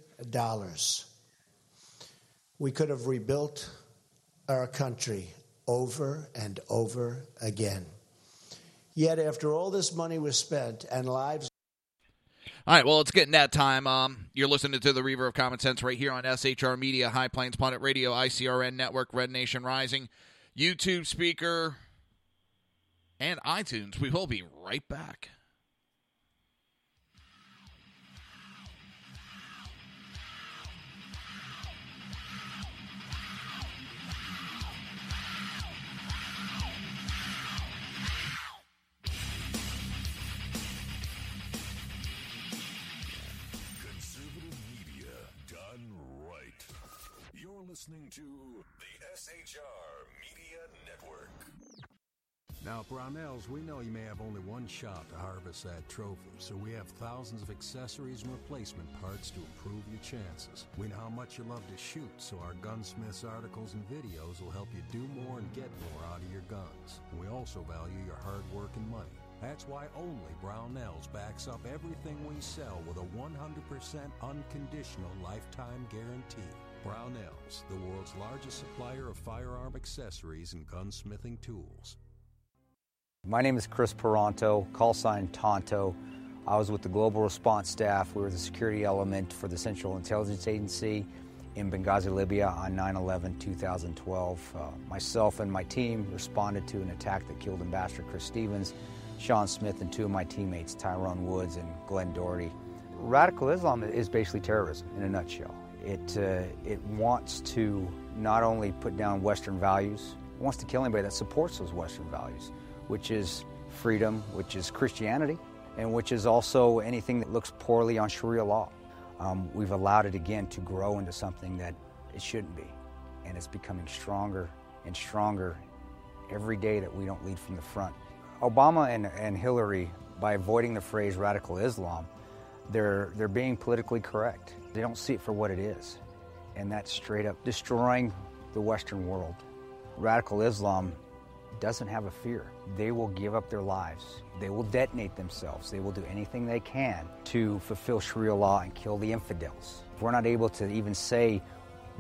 We could have rebuilt our country over and over again. Yet, after all this money was spent and lives. All right, well, it's getting that time. Um, you're listening to the Reaver of Common Sense right here on SHR Media, High Plains Planet Radio, ICRN Network, Red Nation Rising, YouTube Spreaker, and iTunes. We will be right back. Conservative media done right. You're listening to the SHR Now, Brownells, we know you may have only one shot to harvest that trophy, so we have thousands of accessories and replacement parts to improve your chances. We know how much you love to shoot, so our gunsmiths articles and videos will help you do more and get more out of your guns. We also value your hard work and money. That's why only Brownells backs up everything we sell with a 100% unconditional lifetime guarantee. Brownells, the world's largest supplier of firearm accessories and gunsmithing tools. My name is Kris Paronto, call sign Tonto. I was with the Global Response Staff. We were the security element for the Central Intelligence Agency in Benghazi, Libya on 9 11 2012. Uh, myself and my team responded to an attack that killed Ambassador Chris Stevens, Sean Smith, and two of my teammates, Tyrone Woods and Glenn Doherty. Radical Islam is basically terrorism in a nutshell. It, uh, it wants to not only put down Western values, it wants to kill anybody that supports those Western values which is freedom, which is Christianity, and which is also anything that looks poorly on Sharia law. Um, we've allowed it again to grow into something that it shouldn't be. And it's becoming stronger and stronger every day that we don't lead from the front. Obama and, and Hillary, by avoiding the phrase radical Islam, they're, they're being politically correct. They don't see it for what it is. And that's straight up destroying the Western world. Radical Islam doesn't have a fear. They will give up their lives. They will detonate themselves. They will do anything they can to fulfill Sharia law and kill the infidels. If we're not able to even say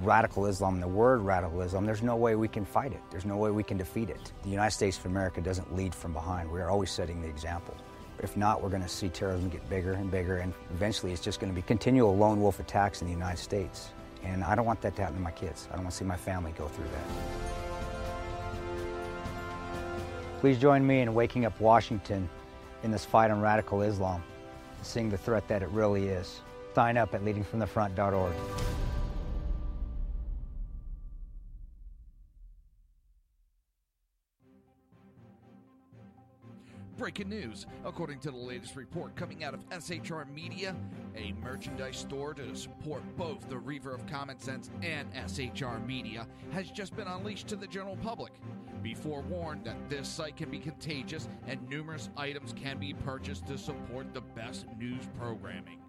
radical Islam, the word radical Islam, there's no way we can fight it. There's no way we can defeat it. The United States of America doesn't lead from behind. We are always setting the example. If not, we're going to see terrorism get bigger and bigger, and eventually it's just going to be continual lone wolf attacks in the United States. And I don't want that to happen to my kids. I don't want to see my family go through that. Please join me in waking up Washington in this fight on radical Islam, seeing the threat that it really is. Sign up at leadingfromthefront.org. Breaking news. According to the latest report coming out of SHR Media, a merchandise store to support both the Reaver of Common Sense and SHR Media has just been unleashed to the general public. Be forewarned that this site can be contagious and numerous items can be purchased to support the best news programming.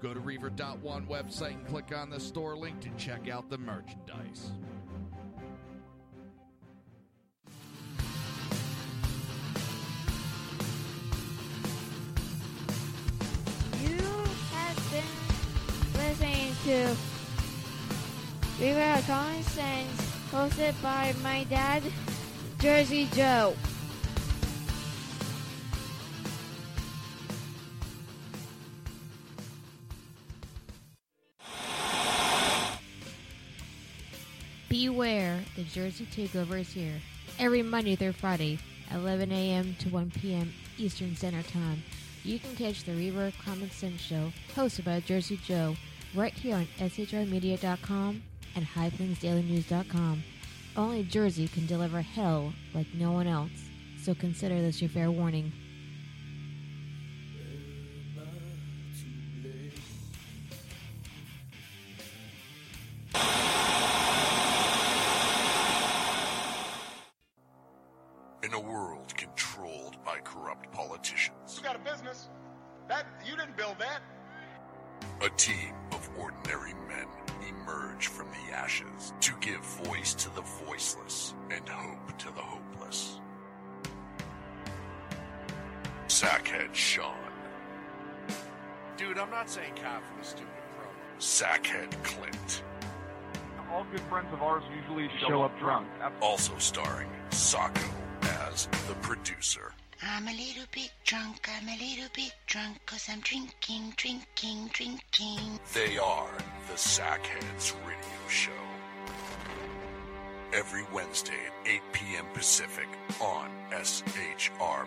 Go to Reaver.one website and click on the store link to check out the merchandise. You have been listening to of Common Sense, hosted by my dad, Jersey Joe. Beware, the Jersey Takeover is here. Every Monday through Friday, 11 a.m. to 1 p.m. Eastern Standard Time. You can catch the Reaver Common Sense Show, hosted by Jersey Joe, right here on SHRmedia.com and HighPlainsDailyNews.com. Only Jersey can deliver hell like no one else, so consider this your fair warning. Also starring Sacco as the producer. I'm a little bit drunk, I'm a little bit drunk, cause I'm drinking, drinking, drinking. They are the Sackheads Radio Show. Every Wednesday at 8 p.m. Pacific on SHRmedia.com.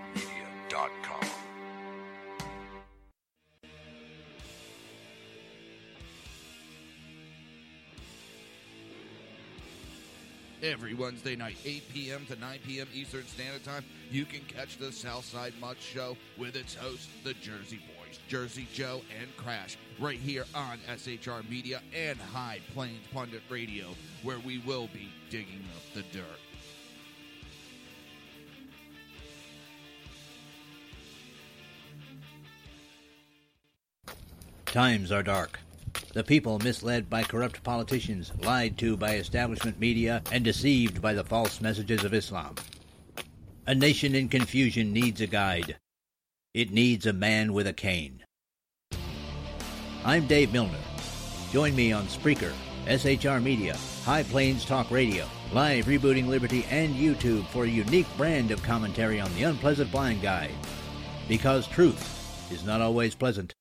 every Wednesday night, 8 p.m. to 9 p.m. Eastern Standard Time. You can catch the Southside Mud Show with its hosts, the Jersey Boys, Jersey Joe, and Crash, right here on SHR Media and High Plains Pundit Radio, where we will be digging up the dirt. Times are dark. The people misled by corrupt politicians, lied to by establishment media, and deceived by the false messages of Islam. A nation in confusion needs a guide. It needs a man with a cane. I'm Dave Milner. Join me on Spreaker, SHR Media, High Plains Talk Radio, Live Rebooting Liberty, and YouTube for a unique brand of commentary on the unpleasant blind guide. Because truth is not always pleasant.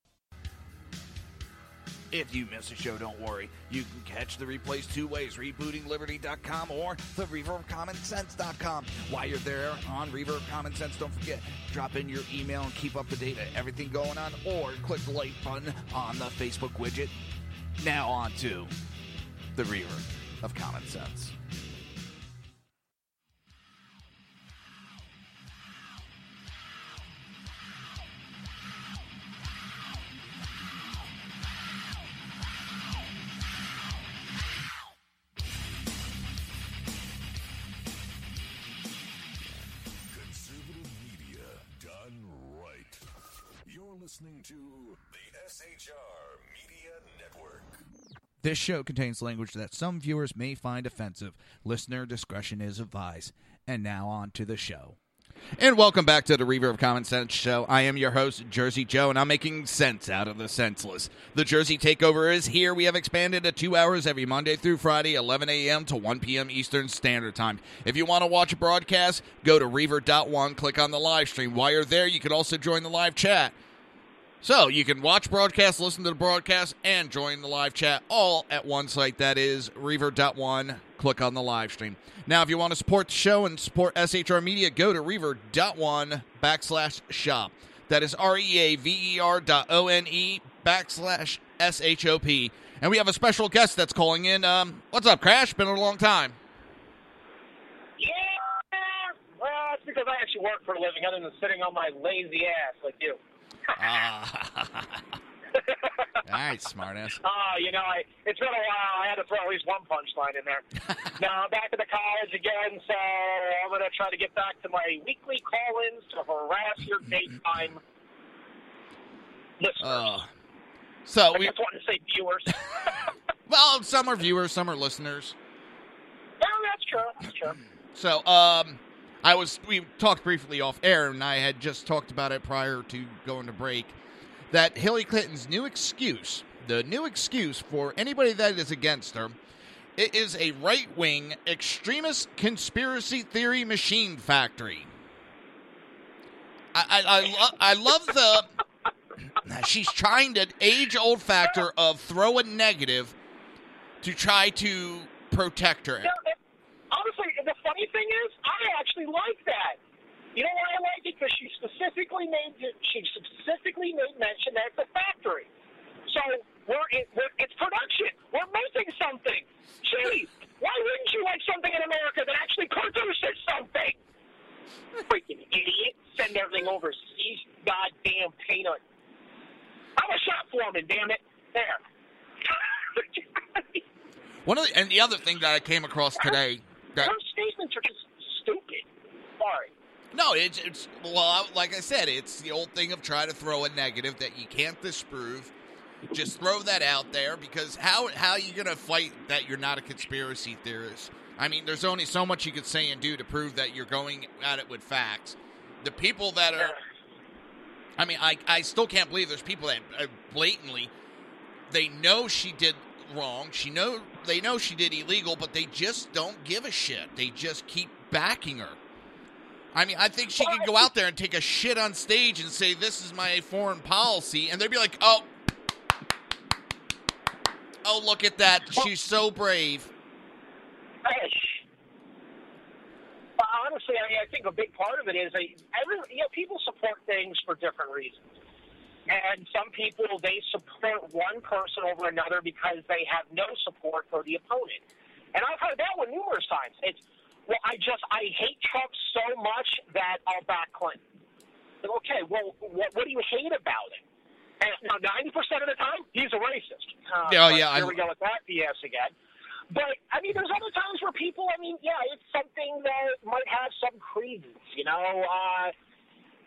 If you miss a show, don't worry. You can catch the replays two ways rebootingliberty.com or the reavercommonsense.com. While you're there on Reaver Common Sense, don't forget, drop in your email and keep up to date on everything going on, or click the like button on the Facebook widget. Now, on to the Reaver of Common Sense. To the SHR Media Network. This show contains language that some viewers may find offensive. Listener discretion is advised. And now on to the show. And welcome back to the Reaver Common Sense Show. I am your host, Jersey Joe, and I'm making sense out of the senseless. The Jersey Takeover is here. We have expanded to two hours every Monday through Friday, 11 a.m. to 1 p.m. Eastern Standard Time. If you want to watch a broadcast, go to Reaver.one, click on the live stream. While you're there, you can also join the live chat. So you can watch broadcast, listen to the broadcast, and join the live chat all at one site. That is Reaver.one. Click on the live stream. Now, if you want to support the show and support SHR Media, go to Reaver.one backslash shop. That is R E A V E R dot O N E backslash S H O P. And we have a special guest that's calling in. Um, what's up, Crash? Been a long time. Yeah. Well, it's because I actually work for a living other than sitting on my lazy ass like you. All right, smartass. Ah, you know, I, it's been a while. I had to throw at least one punchline in there. now I'm back at the college again, so I'm going to try to get back to my weekly call-ins to harass your daytime listeners. Uh, so I we just wanted to say viewers. well, some are viewers, some are listeners. no, that's true. That's true. So, um, I was we talked briefly off air, and I had just talked about it prior to going to break. That Hillary Clinton's new excuse, the new excuse for anybody that is against her, it is a right wing extremist conspiracy theory machine factory. I I, I, lo- I love the she's trying to age old factor of throw a negative to try to protect her. No, honestly, the thing is, I actually like that. You know why I like it? Because she specifically made she specifically made mention that it's a factory. So we're, we're it's production. We're making something. Gee, why wouldn't you like something in America that actually produces something? Freaking idiot! Send everything overseas. Goddamn peanut. I'm a shop foreman. Damn it. There. One of the, and the other thing that I came across today that statements are just stupid. Sorry. no, it's it's well, like I said, it's the old thing of trying to throw a negative that you can't disprove. Just throw that out there because how how are you gonna fight that you're not a conspiracy theorist? I mean, there's only so much you could say and do to prove that you're going at it with facts. The people that are, I mean, I I still can't believe there's people that uh, blatantly they know she did wrong. She know they know she did illegal, but they just don't give a shit. They just keep backing her. I mean, I think she could go out there and take a shit on stage and say, "This is my foreign policy," and they'd be like, "Oh, oh, look at that! She's so brave." Honestly, I mean, I think a big part of it is a, every, you know, people support things for different reasons. And some people, they support one person over another because they have no support for the opponent. And I've heard that one numerous times. It's, well, I just, I hate Trump so much that I'll back Clinton. Okay, well, what, what do you hate about it? And now, 90% of the time, he's a racist. Uh, oh, but yeah, I- Here we go with that BS again. But I mean, there's other times where people, I mean, yeah, it's something that might have some credence. You know, uh,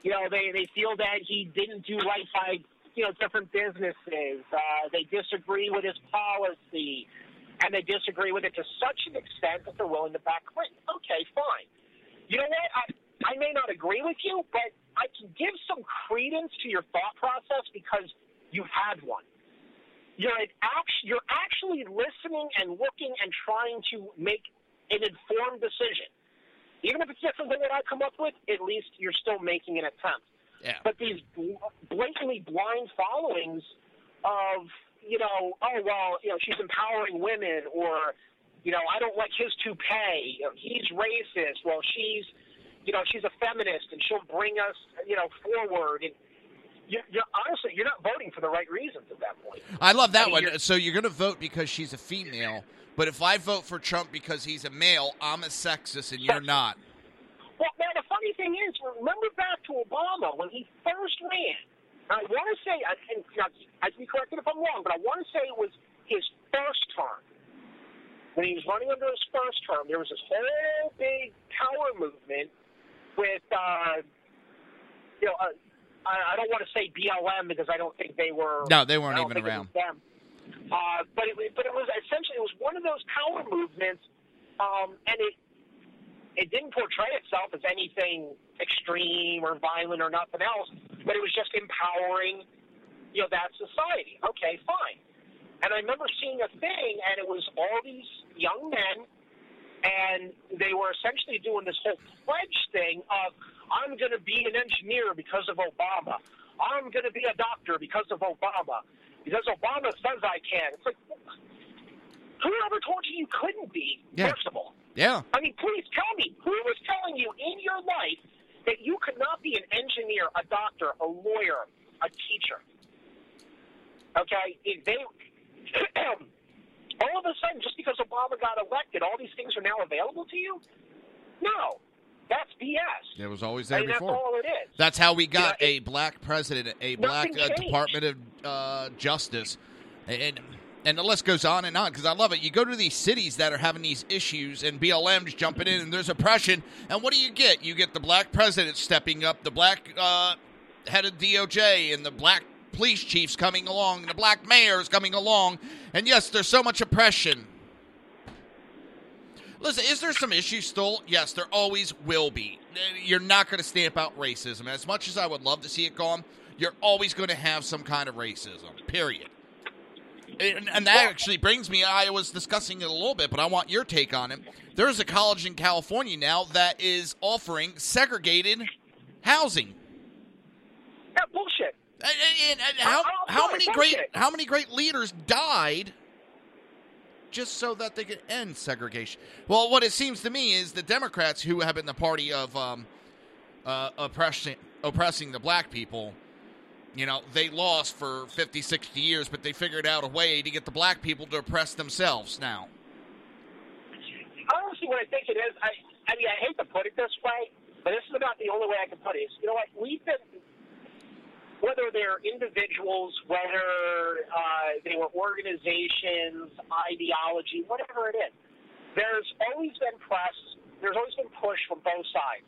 you know, they they feel that he didn't do right by you know different businesses. Uh, they disagree with his policy, and they disagree with it to such an extent that they're willing to back Clinton. Okay, fine. You know what? I I may not agree with you, but I can give some credence to your thought process because you had one. You're an act- you're actually listening and looking and trying to make an informed decision. Even if it's different something that I come up with, at least you're still making an attempt. Yeah. But these bl- blatantly blind followings of, you know, oh well, you know, she's empowering women, or, you know, I don't like his toupee. You know, he's racist. Well, she's, you know, she's a feminist, and she'll bring us, you know, forward. And you're, you're honestly, you're not voting for the right reasons at that point. I love that I mean, one. So you're going to vote because she's a female, but if I vote for Trump because he's a male, I'm a sexist and you're not. Well, now the funny thing is, remember back to Obama when he first ran. I want to say, I can, I can be corrected if I'm wrong, but I want to say it was his first term. When he was running under his first term, there was this whole big power movement with, uh, you know, uh, I, I don't want to say BLM because I don't think they were. No, they weren't even around. them. Uh, but it, but it was essentially it was one of those power movements, um, and it it didn't portray itself as anything extreme or violent or nothing else, but it was just empowering, you know, that society. Okay, fine. And I remember seeing a thing, and it was all these young men, and they were essentially doing this whole pledge thing of, I'm going to be an engineer because of Obama. I'm going to be a doctor because of Obama. Because Obama says I can. It's like, whoever told you you couldn't be, Yeah. first of all? Yeah. I mean, please tell me who was telling you in your life that you could not be an engineer, a doctor, a lawyer, a teacher. Okay, if they all of a sudden just because Obama got elected, all these things are now available to you. No, that's BS. It was always I there mean, that's before. all it is. That's how we You got know, a black president, a black uh. Department of uh, Justice, and and the list goes on and on because I love it. You go to these cities that are having these issues, and BLM's jumping in, and there's oppression, and what do you get? You get the black president stepping up, the black uh, head of DOJ, and the black police chiefs coming along, and the black mayors coming along, and yes, there's so much oppression. Listen, is there some issues still? Yes, there always will be. You're not going to stamp out racism. As much as I would love to see it gone, you're always going to have some kind of racism, period. And, and that actually brings me, I was discussing it a little bit, but I want your take on it. There's a college in California now that is offering segregated housing. Yeah, bullshit. And, and- and how, how many great how many great leaders died just so that they could end segregation? Well, what it seems to me is the Democrats, who have been the party of um, uh, oppressing oppressing the black people, you know, they lost for 50, 60 years, but they figured out a way to get the black people to oppress themselves now. honestly, what I think it is, I, I mean, I hate to put it this way, but this is about the only way I can put it. Is, you know what? We've been, whether they're individuals, whether uh, they were organizations, ideology, whatever it is, there's always been press, there's always been push from both sides.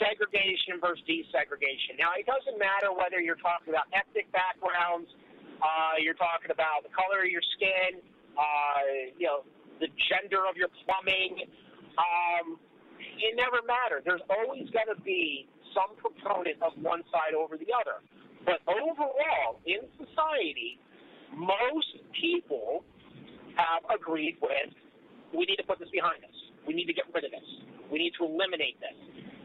Segregation versus desegregation. Now, it doesn't matter whether you're talking about ethnic backgrounds, uh, you're talking about the color of your skin, uh, you know, the gender of your plumbing. Um, it never matters. There's always going to be some proponent of one side over the other. But overall, in society, most people have agreed with we need to put this behind us. We need to get rid of this. We need to eliminate this.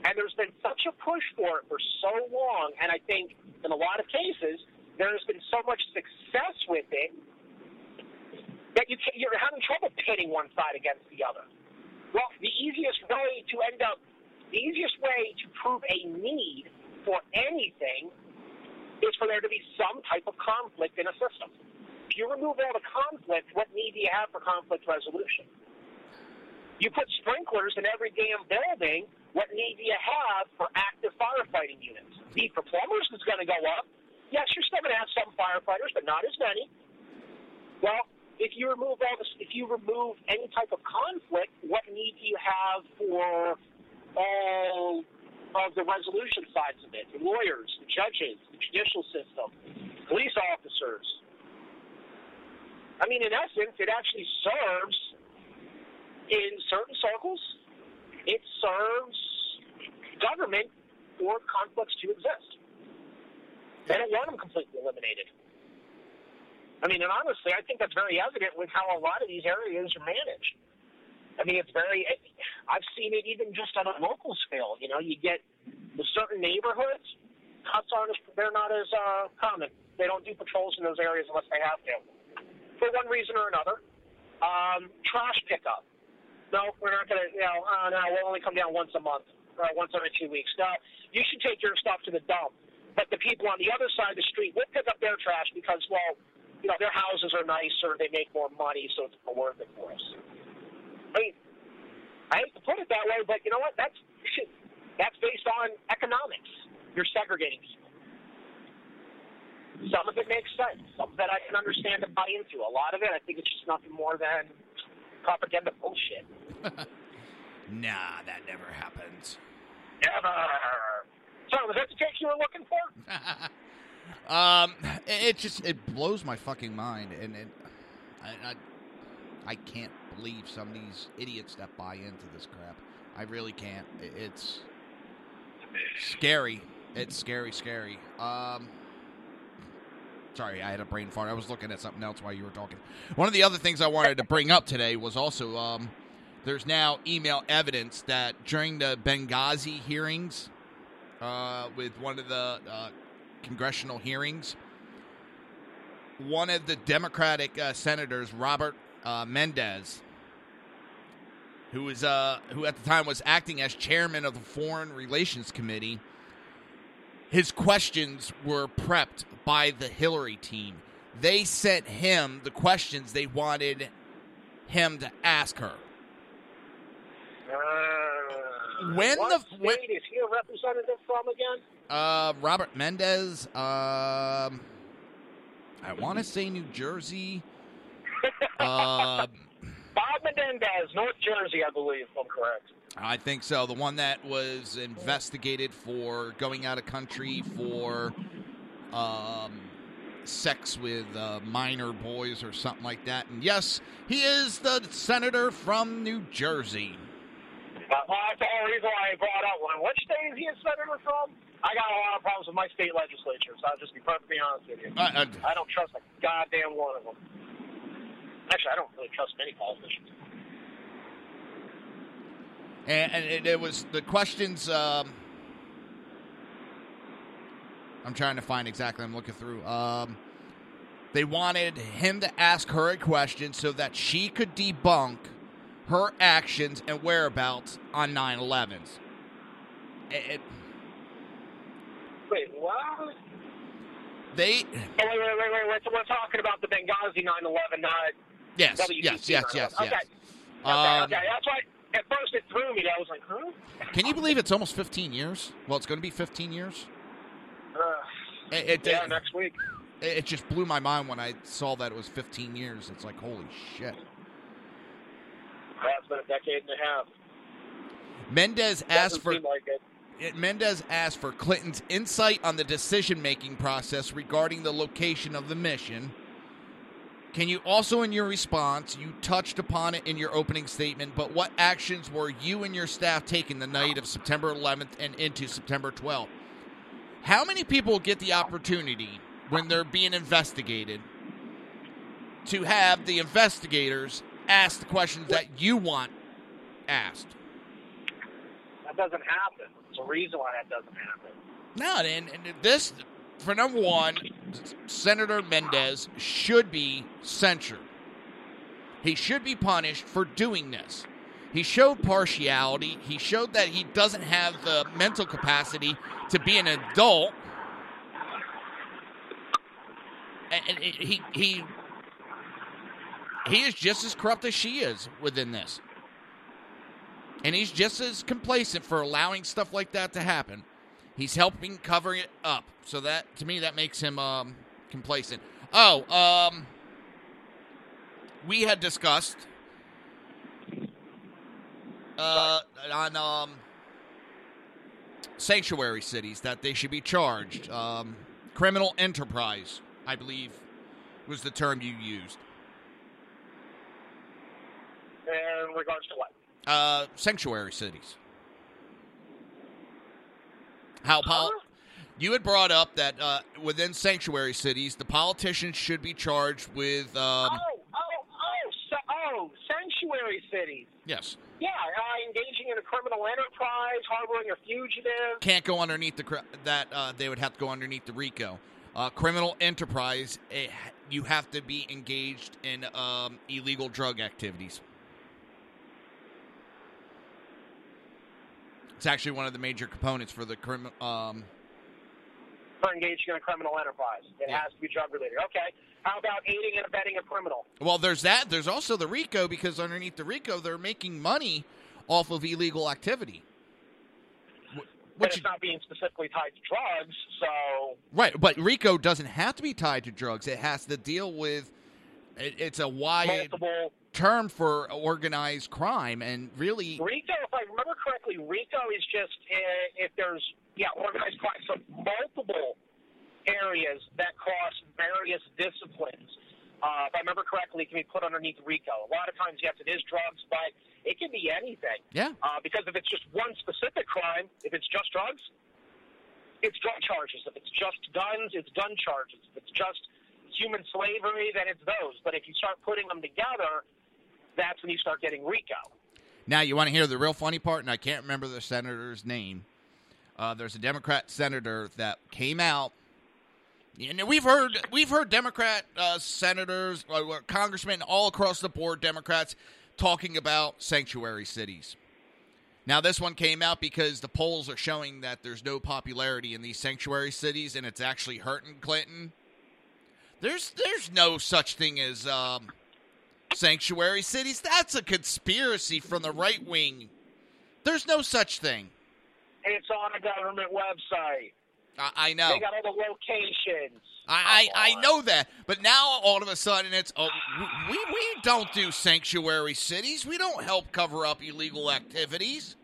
And there's been such a push for it for so long, and I think in a lot of cases, there's been so much success with it that you can, you're having trouble pitting one side against the other. Well, the easiest way to end up, the easiest way to prove a need for anything is for there to be some type of conflict in a system. If you remove all the conflict, what need do you have for conflict resolution? You put sprinklers in every damn building, what need do you have for active firefighting units? Need for plumbers is going to go up. Yes, you're still going to have some firefighters, but not as many. Well, if you remove all this, if you remove any type of conflict, what need do you have for all of the resolution sides of it? The lawyers, the judges, the judicial system, police officers. I mean, in essence, it actually serves, in certain circles, it serves government for conflicts to exist. They don't want them completely eliminated. I mean, and honestly, I think that's very evident with how a lot of these areas are managed. I mean, it's very. I've seen it even just on a local scale. You know, you get the certain neighborhoods, cops aren't they're not as uh, common. They don't do patrols in those areas unless they have to, for one reason or another. Um, trash pickup. No, we're not to. You know, uh, no, we'll only come down once a month or once every two weeks. No, you should take your stuff to the dump. But the people on the other side of the street will pick up their trash because, well, you know, their houses are nicer, they make more money, so it's more worth it for us. I mean, I hate to put it that way, but you know what? That's that's based on economics. You're segregating people. Some of it makes sense. Some of it I can understand and buy into. A lot of it, I think it's just nothing more than propaganda bullshit. nah, that never happens. Never. So, was that the take you were looking for? Um, it, it just it blows my fucking mind, and it, I, I, I can't believe some of these idiots that buy into this crap. I really can't. It's scary. It's scary, scary. Um, sorry, I had a brain fart. I was looking at something else while you were talking. One of the other things I wanted to bring up today was also um, there's now email evidence that during the Benghazi hearings, uh, with one of the uh, congressional hearings. One of the Democratic uh, senators, Robert uh, Mendez, who was uh, who at the time was acting as chairman of the Foreign Relations Committee, his questions were prepped by the Hillary team. They sent him the questions they wanted him to ask her. Uh, When the- when- is he a representative from again? Uh, Robert Mendez. Um, I want to say New Jersey. Uh, Bob Menendez, North Jersey, I believe, if I'm correct. I think so. The one that was investigated for going out of country for um, sex with uh, minor boys or something like that. And yes, he is the senator from New Jersey. Uh, well, that's the whole reason why I brought up one. Which state is he a senator from? I got a lot of problems with my state legislature, so I'll just be perfectly honest with you. Uh, uh, I don't trust a goddamn one of them. Actually, I don't really trust many politicians. and, and it, it was the questions. Um, I'm trying to find exactly. I'm looking through. Um, they wanted him to ask her a question so that she could debunk her actions and whereabouts on 9/11s. It, it- Wait, what? they Oh, wait, wait, wait, wait. So we're talking about the Benghazi 9/11, not yes, WTC yes, yes, yes, 9/11. Okay. yes. Okay, Um, okay. That's why at first it threw me. I was like, huh? Can you believe it's almost 15 years? Well, it's going to be 15 years. Uh, It, it, yeah, it- next week. it- it just blew my mind when I saw that it was 15 years. It's like, holy shit. That's been a decade and a half. Mendez asked for like it. it- Mendez asked for Clinton's insight on the decision-making process regarding the location of the mission. Can you also, in your response, you touched upon it in your opening statement, but what actions were you and your staff taking the night of September 11th and into September 12th? How many people get the opportunity when they're being investigated to have the investigators ask the questions that you want asked? That doesn't happen. There's a reason why that doesn't happen. No, and, and this, for number one, Senator Mendez should be censured. He should be punished for doing this. He showed partiality. He showed that he doesn't have the mental capacity to be an adult. And he he he is just as corrupt as she is within this. And he's just as complacent for allowing stuff like that to happen. He's helping cover it up. So that to me that makes him um, complacent. Oh, um we had discussed uh on um sanctuary cities that they should be charged um criminal enterprise. I believe was the term you used. In regards to what? Uh, sanctuary cities. How pol- you had brought up that uh, within sanctuary cities, the politicians should be charged with. Um, oh, oh, oh, oh, sanctuary cities. yes, Yeah, uh, engaging in a criminal enterprise, harboring a fugitive. can't go underneath the cr- that uh, they would have to go underneath the RICO. Uh, criminal enterprise, it, you have to be engaged in um, illegal drug activities. It's actually one of the major components for the criminal. Um, For engaging in a criminal enterprise. It has to be drug related. Okay. How about aiding and abetting a criminal? well, there's that. There's also the RICO because underneath the RICO, they're making money off of illegal activity. Which is not being specifically tied to drugs, so Right, but RICO doesn't have to be tied to drugs. It has to deal with. It, it's a wide multiple. Term for organized crime, and really, RICO, if I remember correctly, RICO is just uh, if there's yeah organized crime, so multiple areas that cross various disciplines. Uh, if I remember correctly, it can be put underneath RICO. A lot of times, yes, it is drugs, but it can be anything. Yeah. Uh, because if it's just one specific crime, if it's just drugs, it's drug charges. If it's just guns, it's gun charges. If it's just human slavery, then it's those. But if you start putting them together, that's when you start getting RICO. now you want to hear the real funny part, and I can't remember the senator's name. Uh, there's a Democrat senator that came out. And we've heard we've heard Democrat uh, senators, uh, congressmen all across the board, Democrats talking about sanctuary cities. Now this one came out because the polls are showing that there's no popularity in these sanctuary cities, and it's actually hurting Clinton. There's there's no such thing as um, sanctuary cities. That's a conspiracy from the right wing. There's no such thing. It's on a government website. I, I know. They got all the locations. I, I, I know that, but now all of a sudden it's oh we we don't do sanctuary cities. We don't help cover up illegal activities.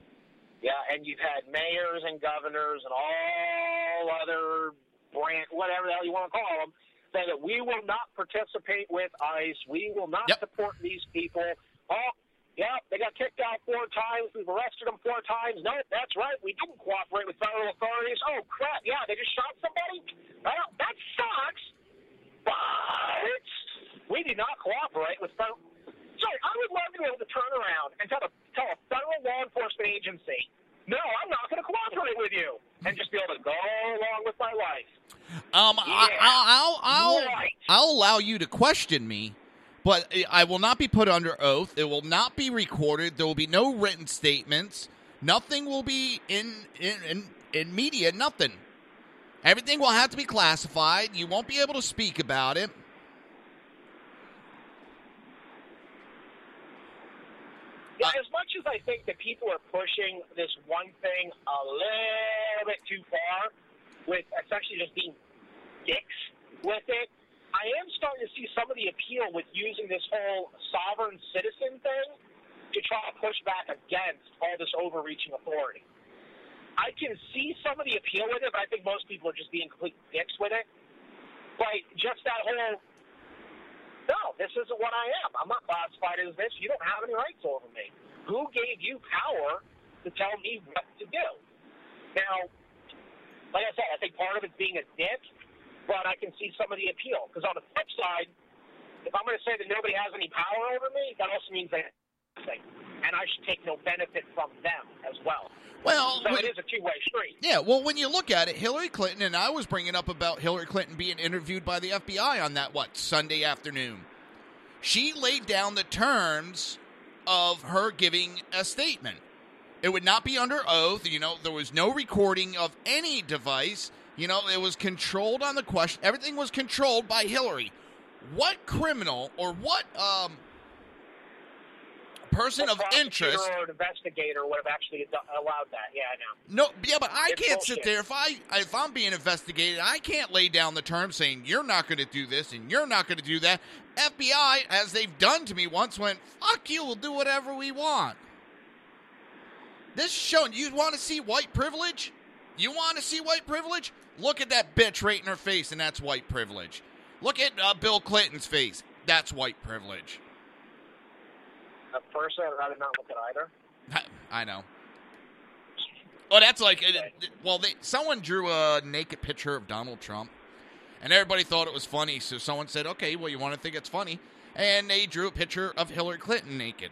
Yeah, and you've had mayors and governors and all other branch, whatever the hell you want to call them, that we will not participate with ICE. We will not support these people. Oh, yeah, they got kicked out four times. We've arrested them four times. No, that's right. We didn't cooperate with federal authorities. Oh, crap. Yeah, they just shot somebody? Well, that sucks. But we did not cooperate with federal. Sorry, I would love to be able to turn around and tell a, tell a federal law enforcement agency, no, I'm not going to cooperate with you, and just be able to go along with my life. Um, I, I'll I'll I'll, Right. I'll allow you to question me, but I will not be put under oath. It will not be recorded. There will be no written statements. Nothing will be in in in, in media. Nothing. Everything will have to be classified. You won't be able to speak about it. As much as I think that people are pushing this one thing a little bit too far with essentially just being dicks with it, I am starting to see some of the appeal with using this whole sovereign citizen thing to try to push back against all this overreaching authority. I can see some of the appeal with it, but I think most people are just being complete dicks with it. Like, just that whole no, this isn't what I am. I'm not classified as this. You don't have any rights over me. Who gave you power to tell me what to do? Now, like I said, I think part of it's being a dick, but I can see some of the appeal. Because on the flip side, if I'm going to say that nobody has any power over me, that also means they nothing. And I should take no benefit from them as well. Well, so it is a two-way street. Yeah, well, when you look at it, Hillary Clinton, and I was bringing up about Hillary Clinton being interviewed by the FBI on that, what, Sunday afternoon. She laid down the terms of her giving a statement. It would not be under oath. You know, there was no recording of any device. You know, it was controlled on the question. Everything was controlled by Hillary. What criminal or what um, person of interest or an investigator would have actually allowed that. Yeah, I know. No, yeah, but I It's can't bullshit. sit there if I if I'm being investigated. I can't lay down the terms saying you're not going to do this and you're not going to do that. FBI, as they've done to me once, went fuck you. We'll do whatever we want. This is showing you want to see white privilege. You want to see white privilege? Look at that bitch right in her face, and that's white privilege. Look at uh, Bill Clinton's face. That's white privilege. At first, I'd rather not look at either. I know. Oh, that's like uh, well, they, someone drew a naked picture of Donald Trump, and everybody thought it was funny. So someone said, "Okay, well, you want to think it's funny," and they drew a picture of Hillary Clinton naked.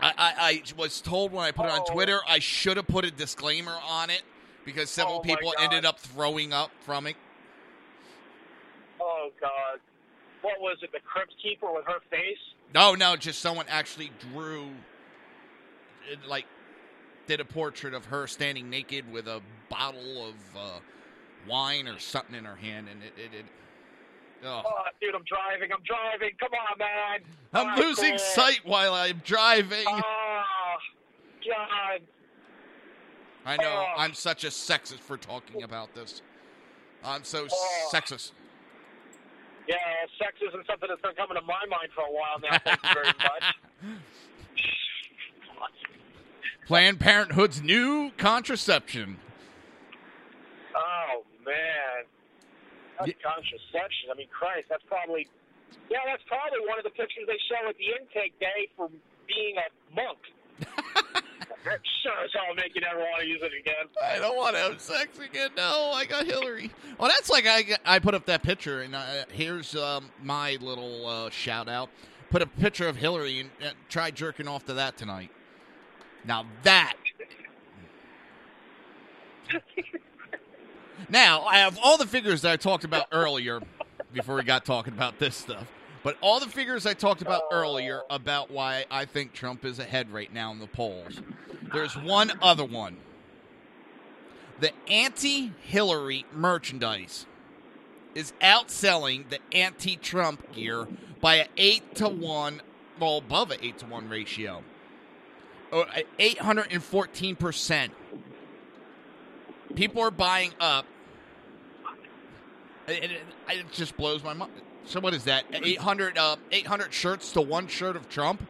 I, I, I was told when I put it on Oh. Twitter I should have put a disclaimer on it because several Oh, people God. ended up throwing up from it. Oh God, what was it? The crypt keeper with her face? No, no, just someone actually drew, it, like, did a portrait of her standing naked with a bottle of uh, wine or something in her hand, and it. it, it oh. Oh, dude, I'm driving. I'm driving. Come on, man. I'm Ah, losing sight while I'm driving. Oh, God. I know. oh. I'm such a sexist for talking about this. I'm so Oh. sexist. Yeah, sex isn't something that's been coming to my mind for a while now. Thank you very much. Planned Parenthood's new contraception. Oh man, that's contraception. I mean, Christ, that's probably yeah, that's probably one of the pictures they show at the intake day for being a monk. Sure as hell make you never want to use it again. I don't want to have sex again. No, I got Hillary. Well, that's like I, I put up that picture, and uh, here's um, my little uh, shout out. Put a picture of Hillary and uh, try jerking off to that tonight. Now that. Now I have all the figures that I talked about earlier before we got talking about this stuff. But all the figures I talked about earlier about why I think Trump is ahead right now in the polls. There's one other one. The anti Hillary merchandise is outselling the anti Trump gear by an 8 to 1, well, above an 8 to 1 ratio. Uh, 814%. People are buying up. It, it, it just blows my mind. So what is that? 800, uh, 800 shirts to one shirt of Trump?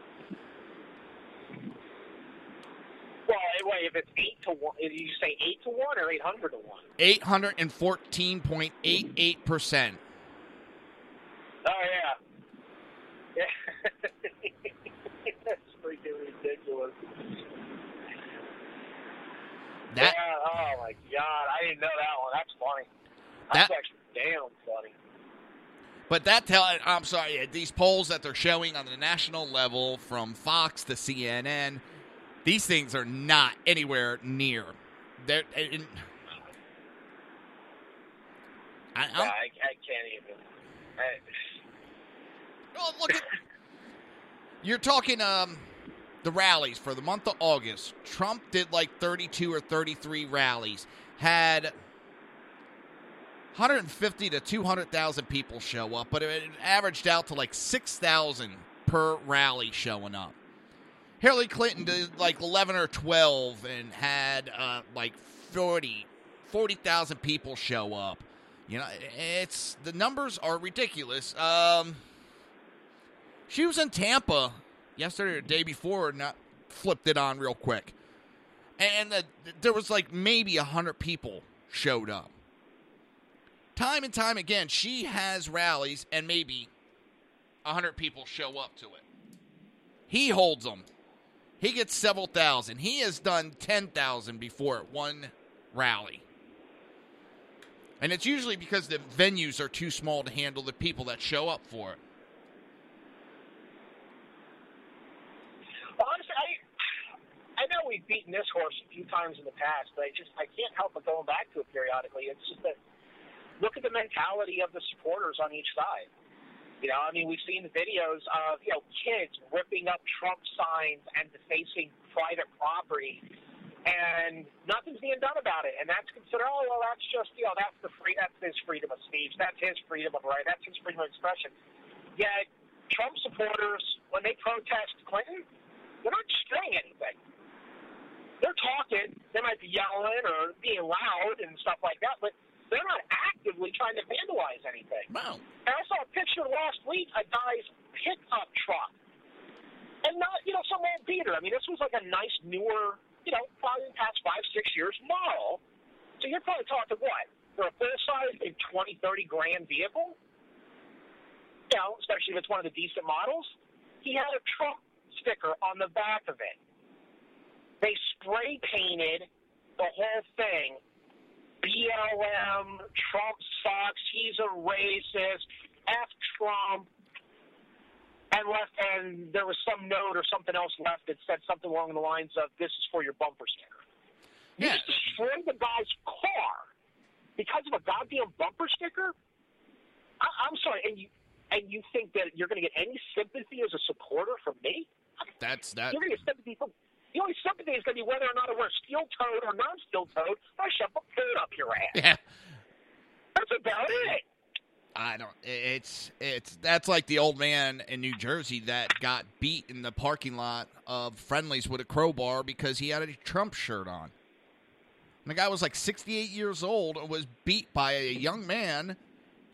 Well, wait, if it's eight to one, did you say eight to one or eight hundred to one? 814.88%. Oh yeah, yeah. That's freaking ridiculous. That- yeah, oh my god, I didn't know that one. That's funny. That's That- actually damn funny. But that tell I'm sorry, these polls that they're showing on the national level from Fox to CNN, these things are not anywhere near. They're in, I, Yeah, I, I can't even. I, oh, look at you're talking um the rallies for the month of August. Trump did like 32 or 33 rallies, had 150 to 200,000 people show up, but it averaged out to like 6,000 per rally showing up. Hillary Clinton did like 11 or 12 and had uh, like 40 40,000 people show up. You know, it's the numbers are ridiculous. Um, she was in Tampa yesterday or the day before, and flipped it on real quick, and there was like maybe a hundred people showed up. Time and time again, she has rallies, and maybe a hundred people show up to it. He holds them. He gets several thousand. He has done ten thousand before at one rally. And it's usually because the venues are too small to handle the people that show up for it. honestly, I I know we've beaten this horse a few times in the past, but I just I can't help but going back to it periodically. It's just that look at the mentality of the supporters on each side. You know, I mean, we've seen videos of you know kids ripping up Trump signs and defacing private property, and nothing's being done about it. And that's considered, oh well, that's just you know that's the free that's his freedom of speech, that's his freedom of right, that's his freedom of expression. Yet Trump supporters, when they protest Clinton, they're not saying anything. They're talking. They might be yelling or being loud and stuff like that, but they're not actively trying to vandalize anything. Wow. And I saw a picture last week, a guy's pickup truck. And not, you know, some old beater. I mean, this was like a nice, newer, you know, probably in the past five, six years model. So you're probably talking, what, for a full size, a 20, 30 grand vehicle, you know, especially if it's one of the decent models, he had a Trump sticker on the back of it. They spray painted the whole thing. BLM, Trump sucks, he's a racist, F Trump, and left, and there was some note or something else left that said something along the lines of, "This is for your bumper sticker." You Yeah. destroyed the guy's car because of a goddamn bumper sticker. I, I'm sorry, and you and you think that you're going to get any sympathy as a supporter from me? That's that. You're going to get sympathy from. The only sympathy is going to be whether or not I wear steel toed or non steel toed. I shove a foot up your ass. Yeah. That's about it. I don't. It's it's that's like the old man in New Jersey that got beat in the parking lot of Friendlies with a crowbar because he had a Trump shirt on. And the guy was like 68 years old and was beat by a young man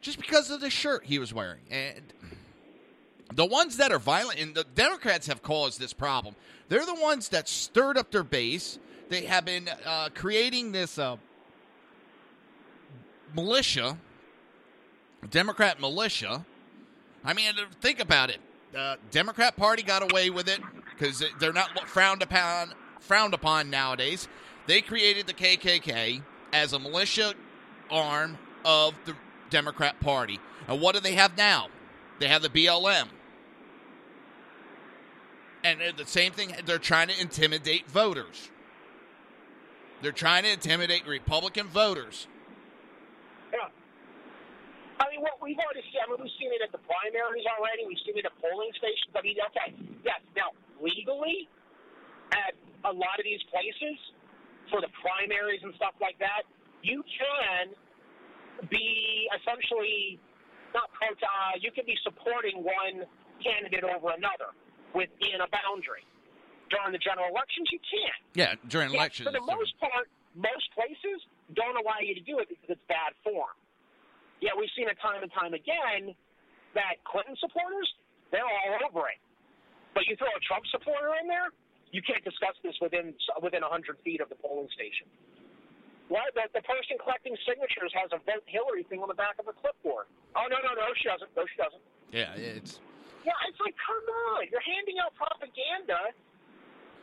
just because of the shirt he was wearing. And the ones that are violent, and the Democrats have caused this problem. They're the ones that stirred up their base. They have been uh, creating this uh, militia, Democrat militia. I mean, think about it. The Democrat Party got away with it because they're not frowned upon frowned upon nowadays. They created the KKK as a militia arm of the Democrat Party. And what do they have now? They have the BLM. And the same thing, they're trying to intimidate voters. They're trying to intimidate Republican voters. Yeah. I mean, what we've already seen, I mean, we've seen it at the primaries already. We've seen it at polling stations. I mean, okay, yes. Now, legally, at a lot of these places, for the primaries and stuff like that, you can be essentially not pro. Uh, you can be supporting one candidate over another within a boundary. During the general elections, you can't. Yeah, during Yeah, elections. For the most part, most places don't allow you to do it because it's bad form. Yeah, we've seen it time and time again that Clinton supporters, they're all over it. But you throw a Trump supporter in there, you can't discuss this within within 100 feet of the polling station. Why? The, the person collecting signatures has a vote Hillary thing on the back of a clipboard. Oh no no no she doesn't no she doesn't. Yeah, it's Yeah, it's like come on, you're handing out propaganda.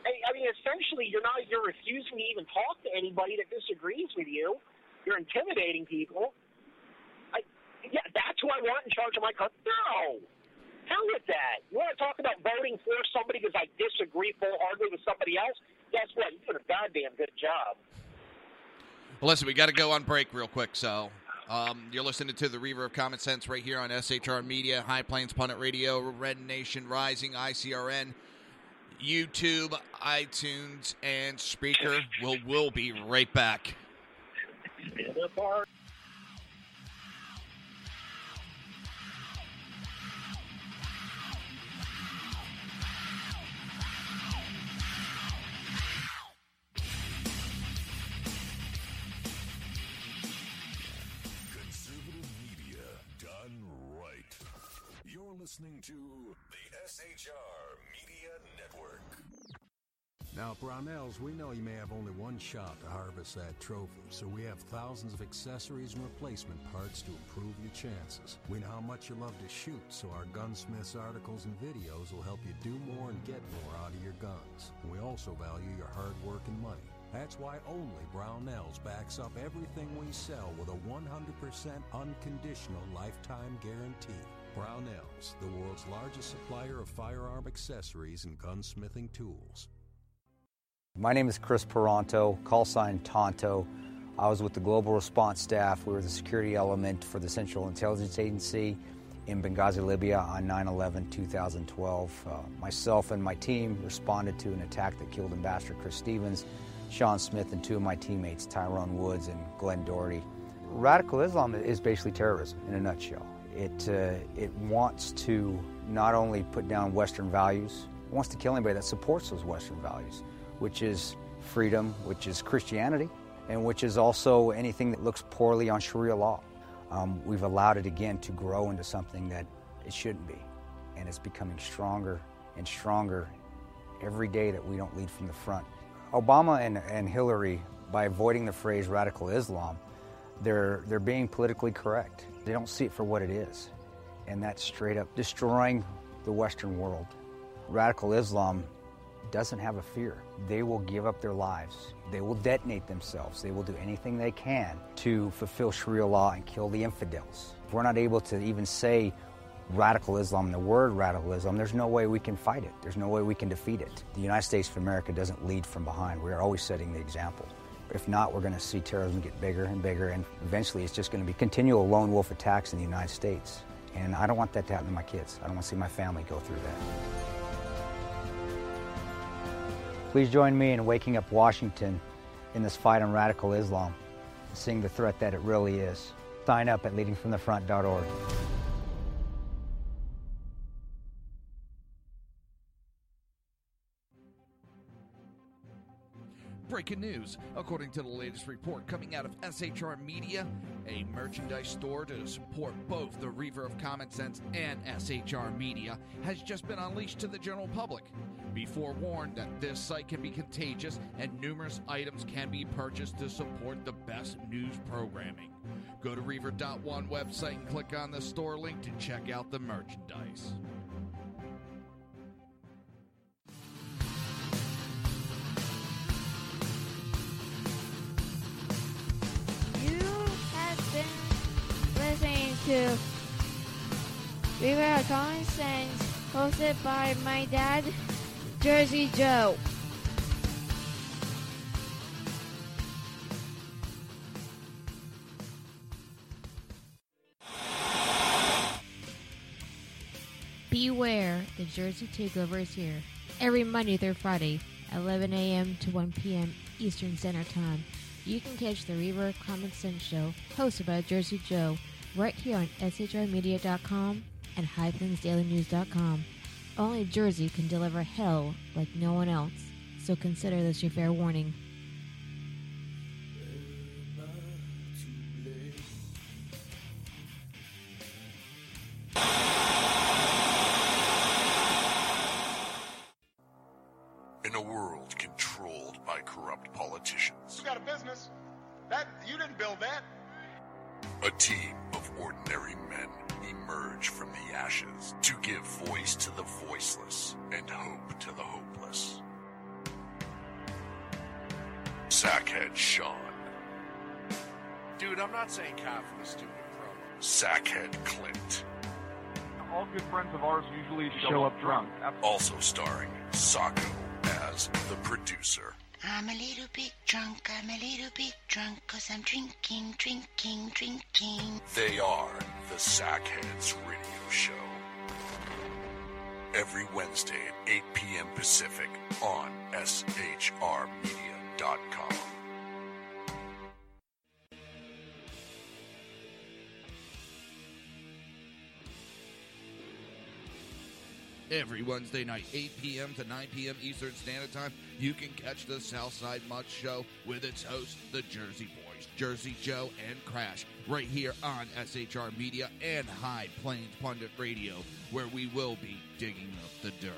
I, I mean, essentially, you're not you're refusing to even talk to anybody that disagrees with you. You're intimidating people. I, yeah, that's who I want in charge of my country. No, hell with that. You want to talk about voting for somebody because I disagree full-heartedly with somebody else? Guess what? You did a goddamn good job. Well, listen, we got to go on break real quick. So, um, you're listening to the Reaver of Common Sense right here on SHR Media, High Plains Pundit Radio, Red Nation Rising, ICRN, YouTube, iTunes, and Spreaker. We'll, we'll be right back. Listening to the SHR Media Network. Now, Brownells, we know you may have only one shot to harvest that trophy, so we have thousands of accessories and replacement parts to improve your chances. We know how much you love to shoot, so our gunsmiths articles and videos will help you do more and get more out of your guns. We also value your hard work and money. That's why only Brownells backs up everything we sell with a 100% unconditional lifetime guarantee. Brownells, the world's largest supplier of firearm accessories and gunsmithing tools. My name is Kris Paronto, call sign Tonto. I was with the Global Response Staff. We were the security element for the Central Intelligence Agency in Benghazi, Libya on 9 11 2012. Uh, myself and my team responded to an attack that killed Ambassador Chris Stevens, Sean Smith, and two of my teammates, Tyrone Woods and Glen Doherty. Radical Islam is basically terrorism in a nutshell. It, uh, it wants to not only put down Western values, it wants to kill anybody that supports those Western values which is freedom, which is Christianity, and which is also anything that looks poorly on Sharia law. Um, we've allowed it again to grow into something that it shouldn't be, and it's becoming stronger and stronger every day that we don't lead from the front. Obama and, and Hillary, by avoiding the phrase radical Islam, They're, they're being politically correct. They don't see it for what it is. And that's straight up destroying the Western world. Radical Islam doesn't have a fear. They will give up their lives. They will detonate themselves. They will do anything they can to fulfill Sharia law and kill the infidels. If we're not able to even say radical Islam, the word radical Islam, there's no way we can fight it. There's no way we can defeat it. The United States of America doesn't lead from behind. We're always setting the example. If not, we're going to see terrorism get bigger and bigger, and eventually it's just going to be continual lone wolf attacks in the United States. And I don't want that to happen to my kids. I don't want to see my family go through that. Please join me in waking up Washington in this fight on radical Islam, seeing the threat that it really is. Sign up at leadingfromthefront.org. Breaking news. According to the latest report coming out of SHR Media, a merchandise store to support both the Reaver of Common Sense and SHR Media has just been unleashed to the general public. Be forewarned that this site can be contagious and numerous items can be purchased to support the best news programming. Go to Reaver.one website and click on the store link to check out the merchandise. Been listening to Reaver Common Sense, hosted by my dad, Jersey Joe. Beware, the Jersey Takeover is here. Every Monday through Friday, 11 a.m. to 1 p.m. Eastern Standard Time. You can catch the Reaver Common Sense Show, hosted by Jersey Joe, right here on SHRmedia.com and HighPlainsDailyNews.com. Only Jersey can deliver hell like no one else, so consider this your fair warning. Cause I'm drinking, drinking, drinking. They are the Sackheads Radio Show. Every Wednesday at 8 p.m. Pacific on SHRmedia.com. Every Wednesday night, 8 p.m. to 9 p.m. Eastern Standard Time, you can catch the Southside Much Show with its host, the Jersey Boys, Jersey Joe and Crash, right here on SHR Media and High Plains Pundit Radio, where we will be digging up the dirt.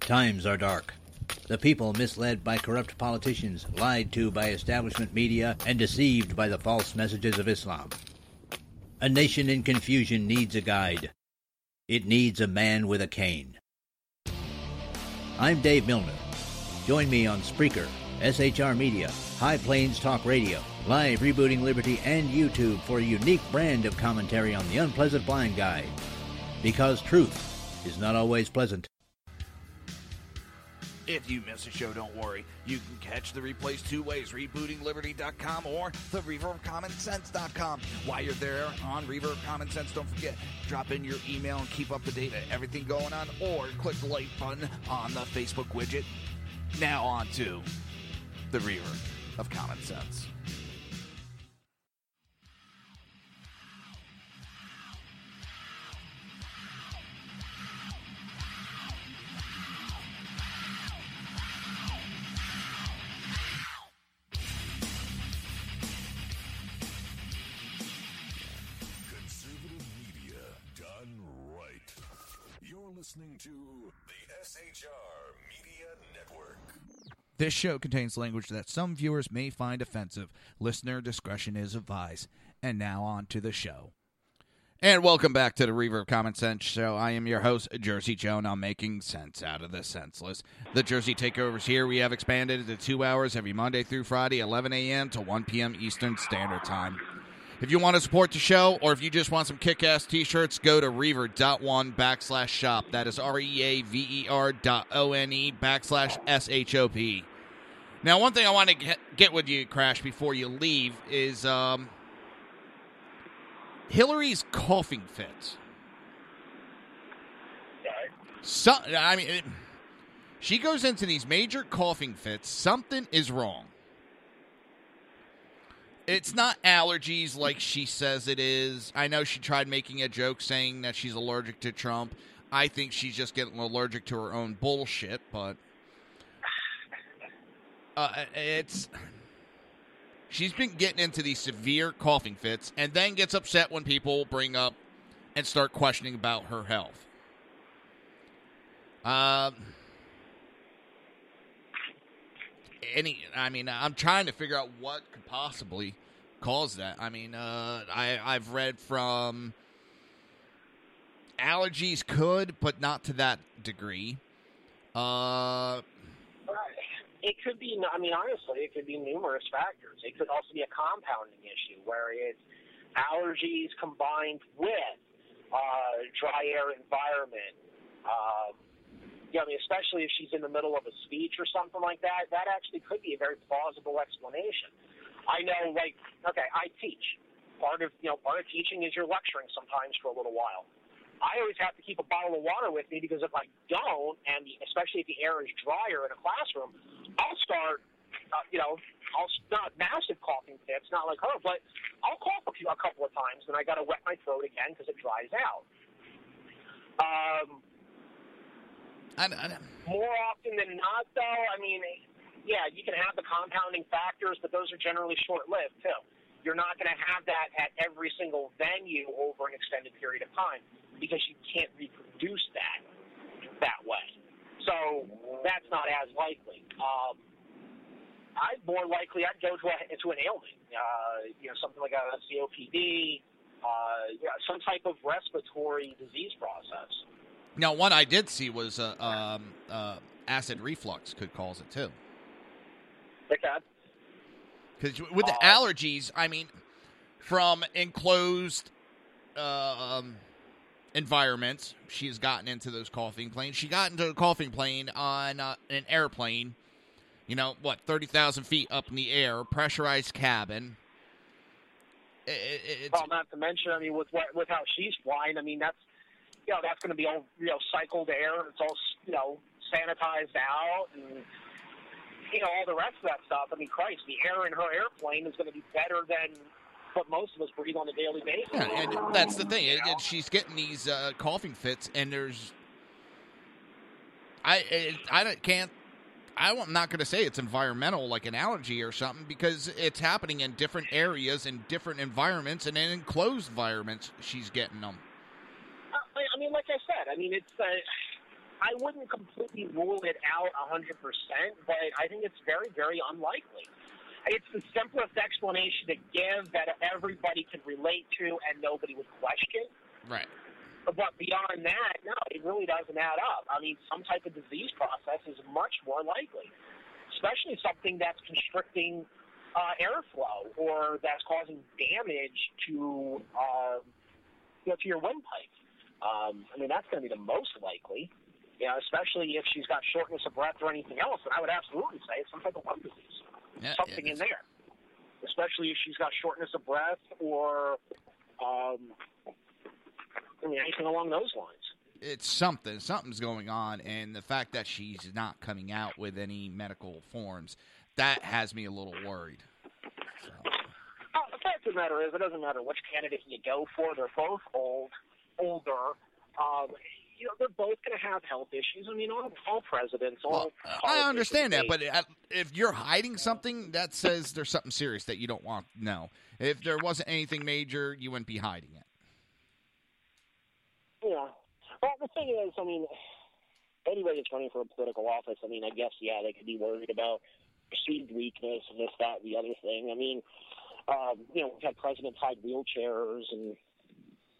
Times are dark. The people misled by corrupt politicians, lied to by establishment media, and deceived by the false messages of Islam. A nation in confusion needs a guide. It needs a man with a cane. I'm Dave Milner. Join me on Spreaker, SHR Media, High Plains Talk Radio, Live Rebooting Liberty, and YouTube for a unique brand of commentary on the unpleasant blind guide. Because truth is not always pleasant. If you miss a show, don't worry. You can catch the replays two ways, rebootingliberty.com or the reavercommonsense.com. While you're there on Reaver Common Sense, don't forget, drop in your email and keep up to date on everything going on, or click the like button on the Facebook widget. Now on to the Reaver of Common Sense. Listening to the SHR Media Network. This show contains language that some viewers may find offensive. Listener discretion is advised. And now on to the show. And welcome back to the Reaver Common Sense Show. I am your host, Jersey Joe, and I'm making sense out of the senseless. The Jersey Takeovers here, we have expanded to two hours every Monday through Friday, 11 a.m. to 1 p.m. Eastern Standard Time. If you want to support the show, or if you just want some kick-ass t-shirts, go to reaver.one backslash shop. That is R-E-A-V-E-R dot O-N-E backslash S-H-O-P. Now, one thing I want to get, get with you, Crash, before you leave is um, Hillary's coughing fits. So, I mean, it, she goes into these major coughing fits. Something is wrong. It's not allergies like she says it is. I know she tried making a joke saying that she's allergic to Trump. I think she's just getting allergic to her own bullshit, but uh, it's she's been getting into these severe coughing fits and then gets upset when people bring up and start questioning about her health. Um any I mean I'm trying to figure out what could possibly cause that. I mean, uh I I've read from allergies could, but not to that degree. Uh It could be. I mean, honestly, it could be numerous factors. It could also be a compounding issue where it's allergies combined with uh, dry air environment. Uh, you know, I mean, especially if she's in the middle of a speech or something like that, that actually could be a very plausible explanation. I know, like, okay, I teach. Part of you know, part of teaching is you're lecturing sometimes for a little while. I always have to keep a bottle of water with me because if I don't, and especially if the air is drier in a classroom, I'll start, uh, you know, I'll not massive coughing fits, not like her, but I'll cough a, few, a couple of times, and I got to wet my throat again because it dries out. Um, I, I, more often than not, though, I mean, yeah, you can have the compounding factors, but those are generally short-lived too. You're not going to have that at every single venue over an extended period of time because you can't reproduce that that way. So that's not as likely. Um, I'd more likely I'd go to a, to an ailment, uh, you know, something like a COPD, uh, some type of respiratory disease process. Now, one I did see was uh, um, uh, acid reflux could cause it too. Okay. Because with the allergies, I mean, from enclosed uh, um, environments, she's gotten into those coughing planes. She got into a coughing plane on uh, an airplane. You know what? Thirty thousand feet up in the air, pressurized cabin. It, it, well, not to mention, I mean, with what, with how she's flying, I mean, that's you know that's going to be all you know cycled air. It's all you know sanitized out and you know all the rest of that stuff. I mean, Christ, the air in her airplane is going to be better than what most of us breathe on a daily basis. Yeah, and that's the thing. It, it, she's getting these uh, coughing fits, and there's, I, I can't. I'm not going to say it's environmental, like an allergy or something, because it's happening in different areas, in different environments, and in enclosed environments. She's getting them. I I mean, like I said, I mean, it's. Uh, I wouldn't completely rule it out 100%, but I think it's very, very unlikely. It's the simplest explanation to give that everybody can relate to and nobody would question. Right. But beyond that, no, it really doesn't add up. I mean, some type of disease process is much more likely, especially something that's constricting uh, airflow or that's causing damage to, uh, you know, to your windpipe. Um, I mean, that's going to be the most likely. You know, especially if she's got shortness of breath or anything else, and I would absolutely say it's some type of lung disease, Yeah, something in there. Especially if she's got shortness of breath or, um, I mean, anything along those lines. It's something. Something's going on, and the fact that she's not coming out with any medical forms that has me a little worried. Uh, the fact of the matter is, it doesn't matter which candidate you go for. They're both old, older. Um, you know, they're both going to have health issues. I mean, all, all presidents, all. I understand that, but uh, if you're hiding something, that says there's something serious that you don't want to know. If there wasn't anything major, you wouldn't be hiding it. Yeah. Well, the thing is, I mean, anybody that's running for a political office, I mean, I guess yeah, they could be worried about perceived weakness and this, that, and the other thing. I mean, um, you know, we've had presidents hide wheelchairs and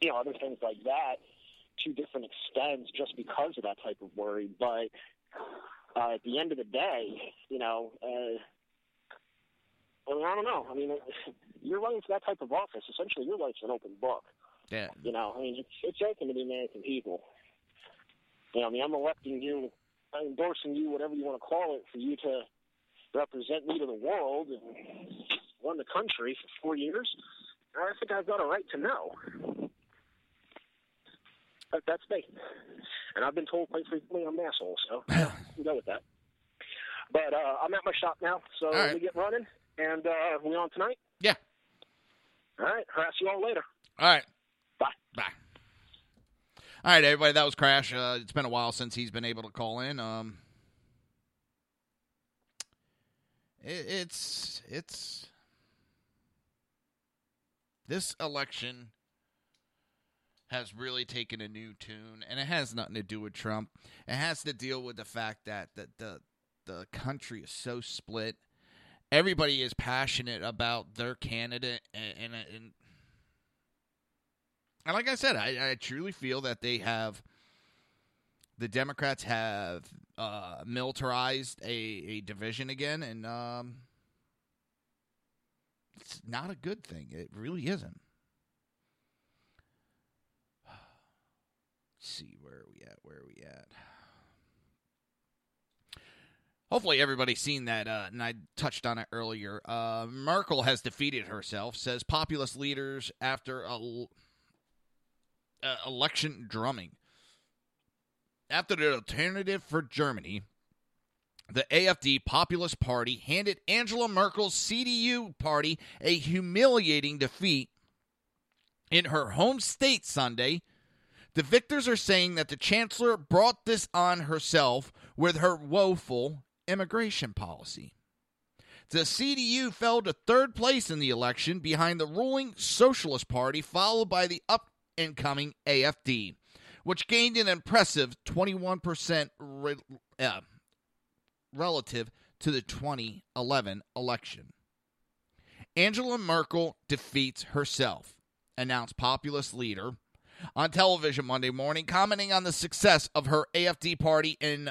you know other things like that to different extents just because of that type of worry. But uh, at the end of the day, you know, uh, I mean, I don't know. I mean, you're running for that type of office. Essentially, your life's an open book. Yeah. You know, I mean, it's it's open to the American people. You know, I mean, I'm electing you, I'm endorsing you, whatever you want to call it, for you to represent me to the world and run the country for four years. I think I've got a right to know. But that's me. And I've been told quite frequently I'm an asshole, so yeah, go with that. But uh, I'm at my shop now, so right. we get running. And uh, we on tonight? Yeah. All right. Harass you all later. All right. Bye. Bye. All right, everybody. That was Crash. Uh, it's been a while since he's been able to call in. Um, it, it's it's this election has really taken a new tune, and it has nothing to do with Trump. It has to deal with the fact that the the, the country is so split. Everybody is passionate about their candidate, and, and, and and like I said, I, I truly feel that they have the Democrats have uh, militarized a, a division again, and um, it's not a good thing. It really isn't. See where are we at? Where are we at? Hopefully, everybody's seen that, uh, and I touched on it earlier. Uh, Merkel has defeated herself, says populist leaders after a uh, election drumming. After the alternative for Germany, the AFD Populist Party handed Angela Merkel's CDU party a humiliating defeat in her home state Sunday. The victors are saying that the chancellor brought this on herself with her woeful immigration policy. The CDU fell to third place in the election behind the ruling Socialist Party, followed by the up and coming AFD, which gained an impressive 21% re- uh, relative to the 2011 election. Angela Merkel defeats herself, announced populist leader on television Monday morning, commenting on the success of her AFD party in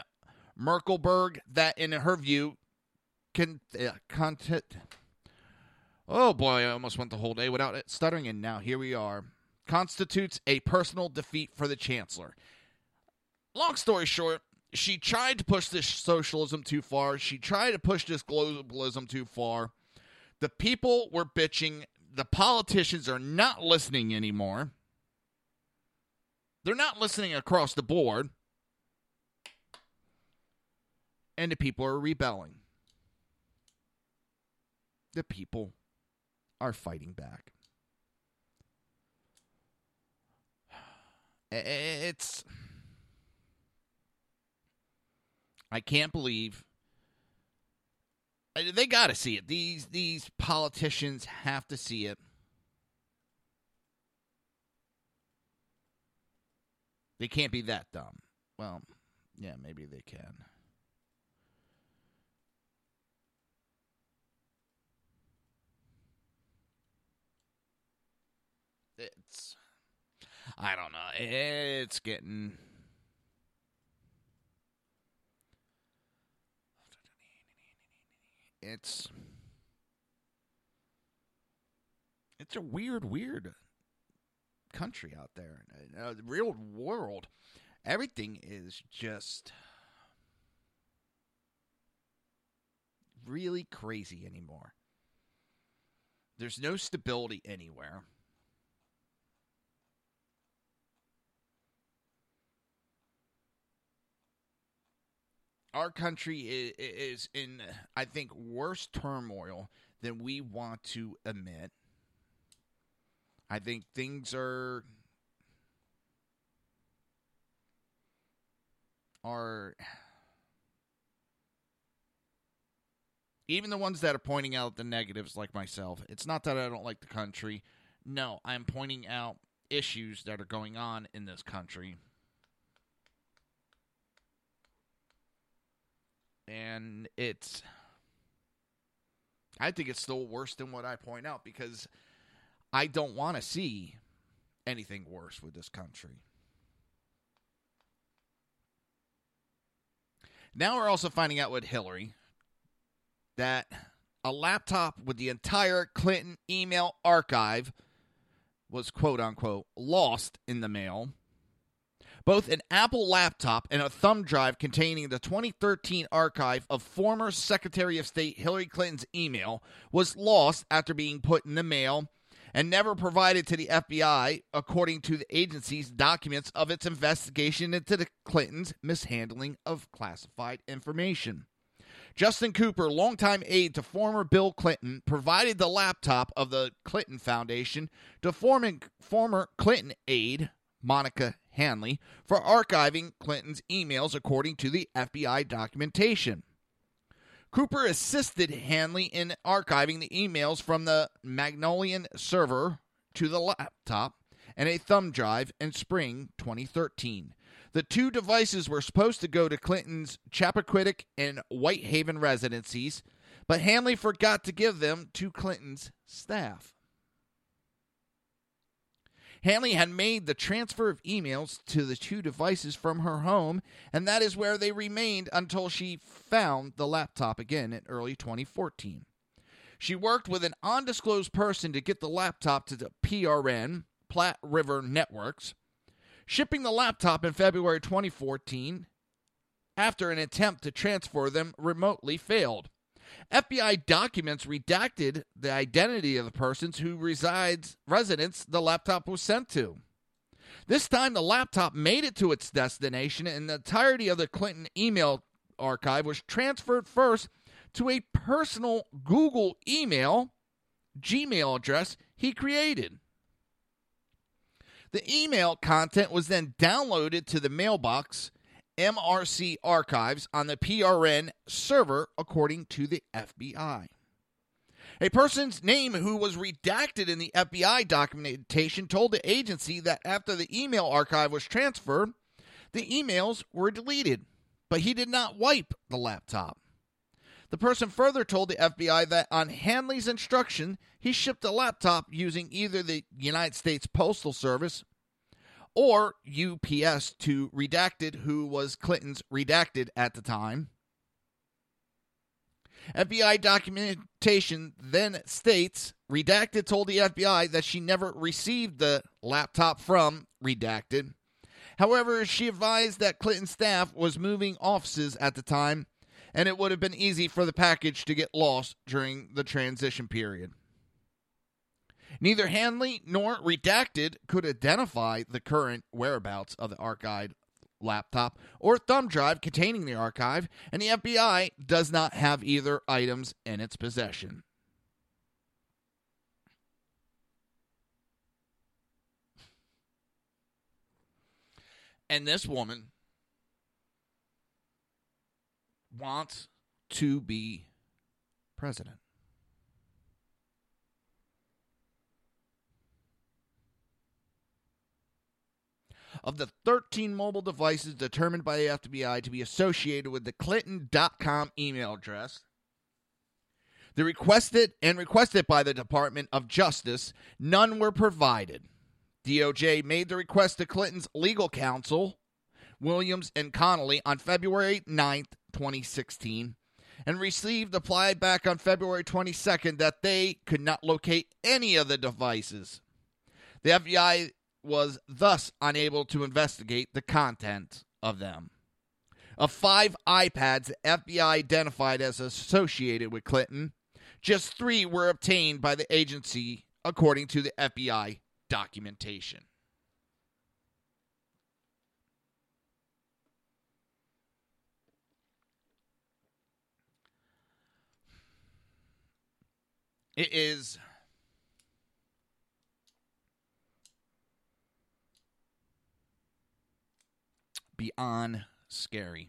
Mecklenburg, that, in her view, can uh, content. Oh boy, I almost went the whole day without it stuttering, and now here we are. Constitutes a personal defeat for the chancellor. Long story short, she tried to push this socialism too far. She tried to push this globalism too far. The people were bitching. The politicians are not listening anymore. They're not listening across the board. And the people are rebelling. The people are fighting back. It's. I can't believe they got to see it. These these politicians have to see it. They can't be that dumb. Well, yeah, maybe they can. It's I don't know. It's getting it's it's a weird, weird country out there. Uh, the real world, everything is just really crazy anymore. There's no stability anywhere. Our country is in, I think, worse turmoil than we want to admit. I think things are are even the ones that are pointing out the negatives like myself. It's not that I don't like the country. No, I'm pointing out issues that are going on in this country. And it's. I think it's still worse than what I point out because I don't want to see anything worse with this country. Now we're also finding out with Hillary that a laptop with the entire Clinton email archive was quote unquote lost in the mail. Both an Apple laptop and a thumb drive containing the 2013 archive of former Secretary of State Hillary Clinton's email was lost after being put in the mail and never provided to the FBI, according to the agency's documents of its investigation into the Clintons' mishandling of classified information. Justin Cooper, longtime aide to former Bill Clinton, provided the laptop of the Clinton Foundation to former, Clinton aide, Monica Hanley, for archiving Clinton's emails, according to the FBI documentation. Cooper assisted Hanley in archiving the emails from the Magnolian server to the laptop and a thumb drive in spring 2013. The two devices were supposed to go to Clinton's Chappaquiddick and Whitehaven residencies, but Hanley forgot to give them to Clinton's staff. Hanley had made the transfer of emails to the two devices from her home, and that is where they remained until she found the laptop again in early 2014. She worked with an undisclosed person to get the laptop to the PRN, Platte River Networks, shipping the laptop in February 2014 after an attempt to transfer them remotely failed. FBI documents redacted the identity of the persons who resides residence the laptop was sent to. This time the laptop made it to its destination and the entirety of the Clinton email archive was transferred first to a personal Google email Gmail address he created. The email content was then downloaded to the mailbox MRC archives on the PRN server, according to the FBI. A person's name who was redacted in the FBI documentation told the agency that after the email archive was transferred, the emails were deleted, but he did not wipe the laptop. The person further told the FBI that on Hanley's instruction, he shipped the laptop using either the United States Postal Service or UPS to Redacted, who was Clinton's redacted at the time. FBI documentation then states Redacted told the FBI that she never received the laptop from Redacted. However, she advised that Clinton staff was moving offices at the time, and it would have been easy for the package to get lost during the transition period. Neither Hanley nor Redacted could identify the current whereabouts of the archived laptop or thumb drive containing the archive, and the FBI does not have either items in its possession. And this woman wants to be president. Of the 13 mobile devices determined by the FBI to be associated with the Clinton.com email address. The requested and requested by the Department of Justice, none were provided. DOJ made the request to Clinton's legal counsel, Williams and Connolly, on February 9th, 2016, and received reply back on February 22nd that they could not locate any of the devices. The FBI was thus unable to investigate the content of them. Of five iPads the FBI identified as associated with Clinton, just three were obtained by the agency, according to the FBI documentation. It is beyond scary.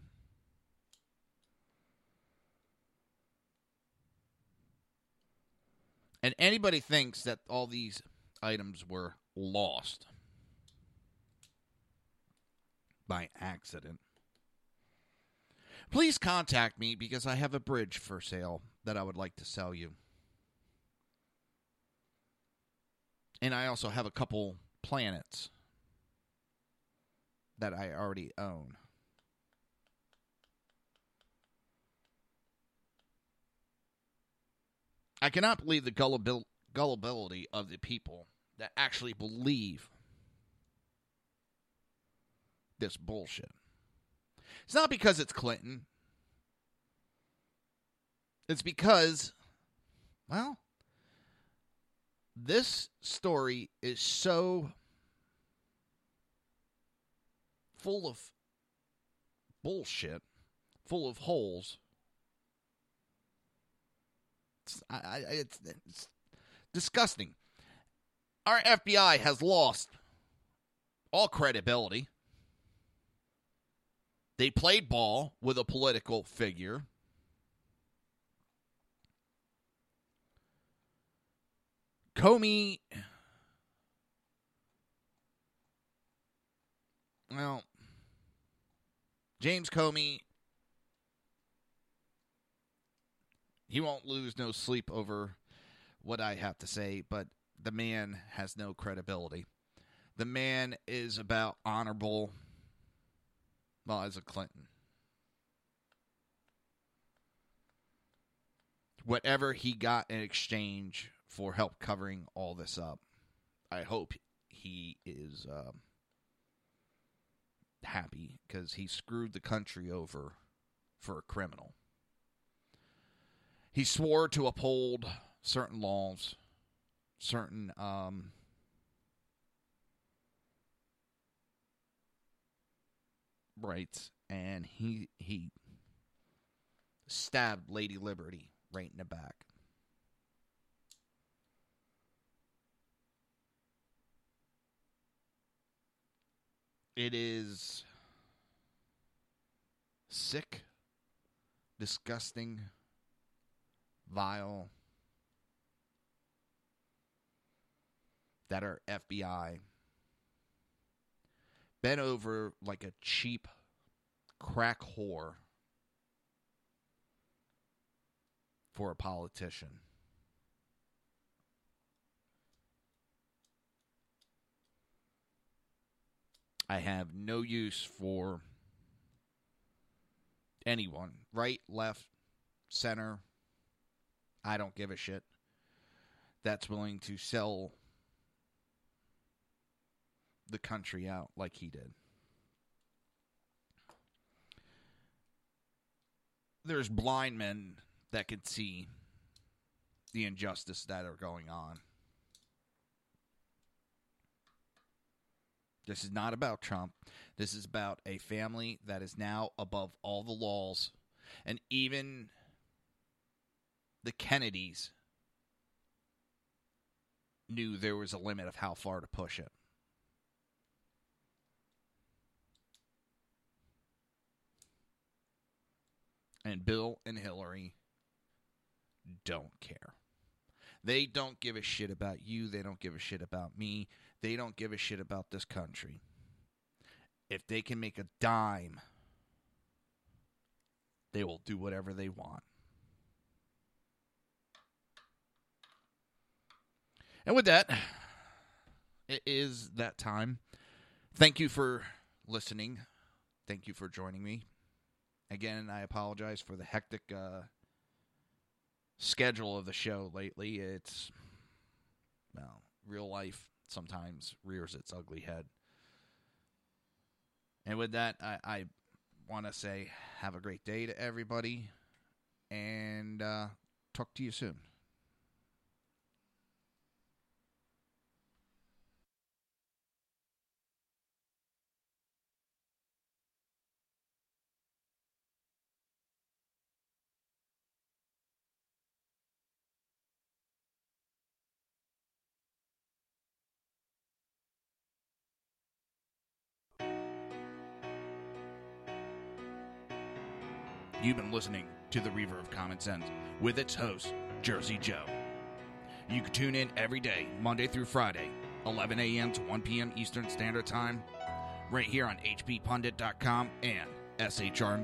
And anybody thinks that all these items were lost by accident. please contact me because I have a bridge for sale that I would like to sell you. And I also have a couple planets that I already own. I cannot believe the gullibil- gullibility of the people that actually believe this bullshit. It's not because it's Clinton. It's because, well, this story is so full of bullshit, full of holes. It's, I, I, it's, it's disgusting. Our FBI has lost all credibility. They played ball with a political figure. Comey, well, James Comey, he won't lose no sleep over what I have to say, but the man has no credibility. The man is about honorable, well, as a Clinton. Whatever he got in exchange for help covering all this up, I hope he is um, happy because he screwed the country over for a criminal. He swore to uphold certain laws, certain um, rights, and he he stabbed Lady Liberty right in the back. It is sick, disgusting, vile that our FBI bent over like a cheap crack whore for a politician. I have no use for anyone, right, left, center. I don't give a shit. That's willing to sell the country out like he did. There's blind men that can see the injustice that are going on. This is not about Trump. This is about a family that is now above all the laws. And even the Kennedys knew there was a limit of how far to push it. And Bill and Hillary don't care. They don't give a shit about you. They don't give a shit about me. They don't give a shit about this country. If they can make a dime, they will do whatever they want. And with that, it is that time. Thank you for listening. Thank you for joining me. Again, I apologize for the hectic uh, schedule of the show lately. It's, well, real life sometimes rears its ugly head. And with that, I, I want to say have a great day to everybody and uh, talk to you soon. You've been listening to The Reaver of Common Sense with its host, Jersey Joe. You can tune in every day, Monday through Friday, 11 a.m. to 1 p.m. Eastern Standard Time, right here on HPPundit.com and SHR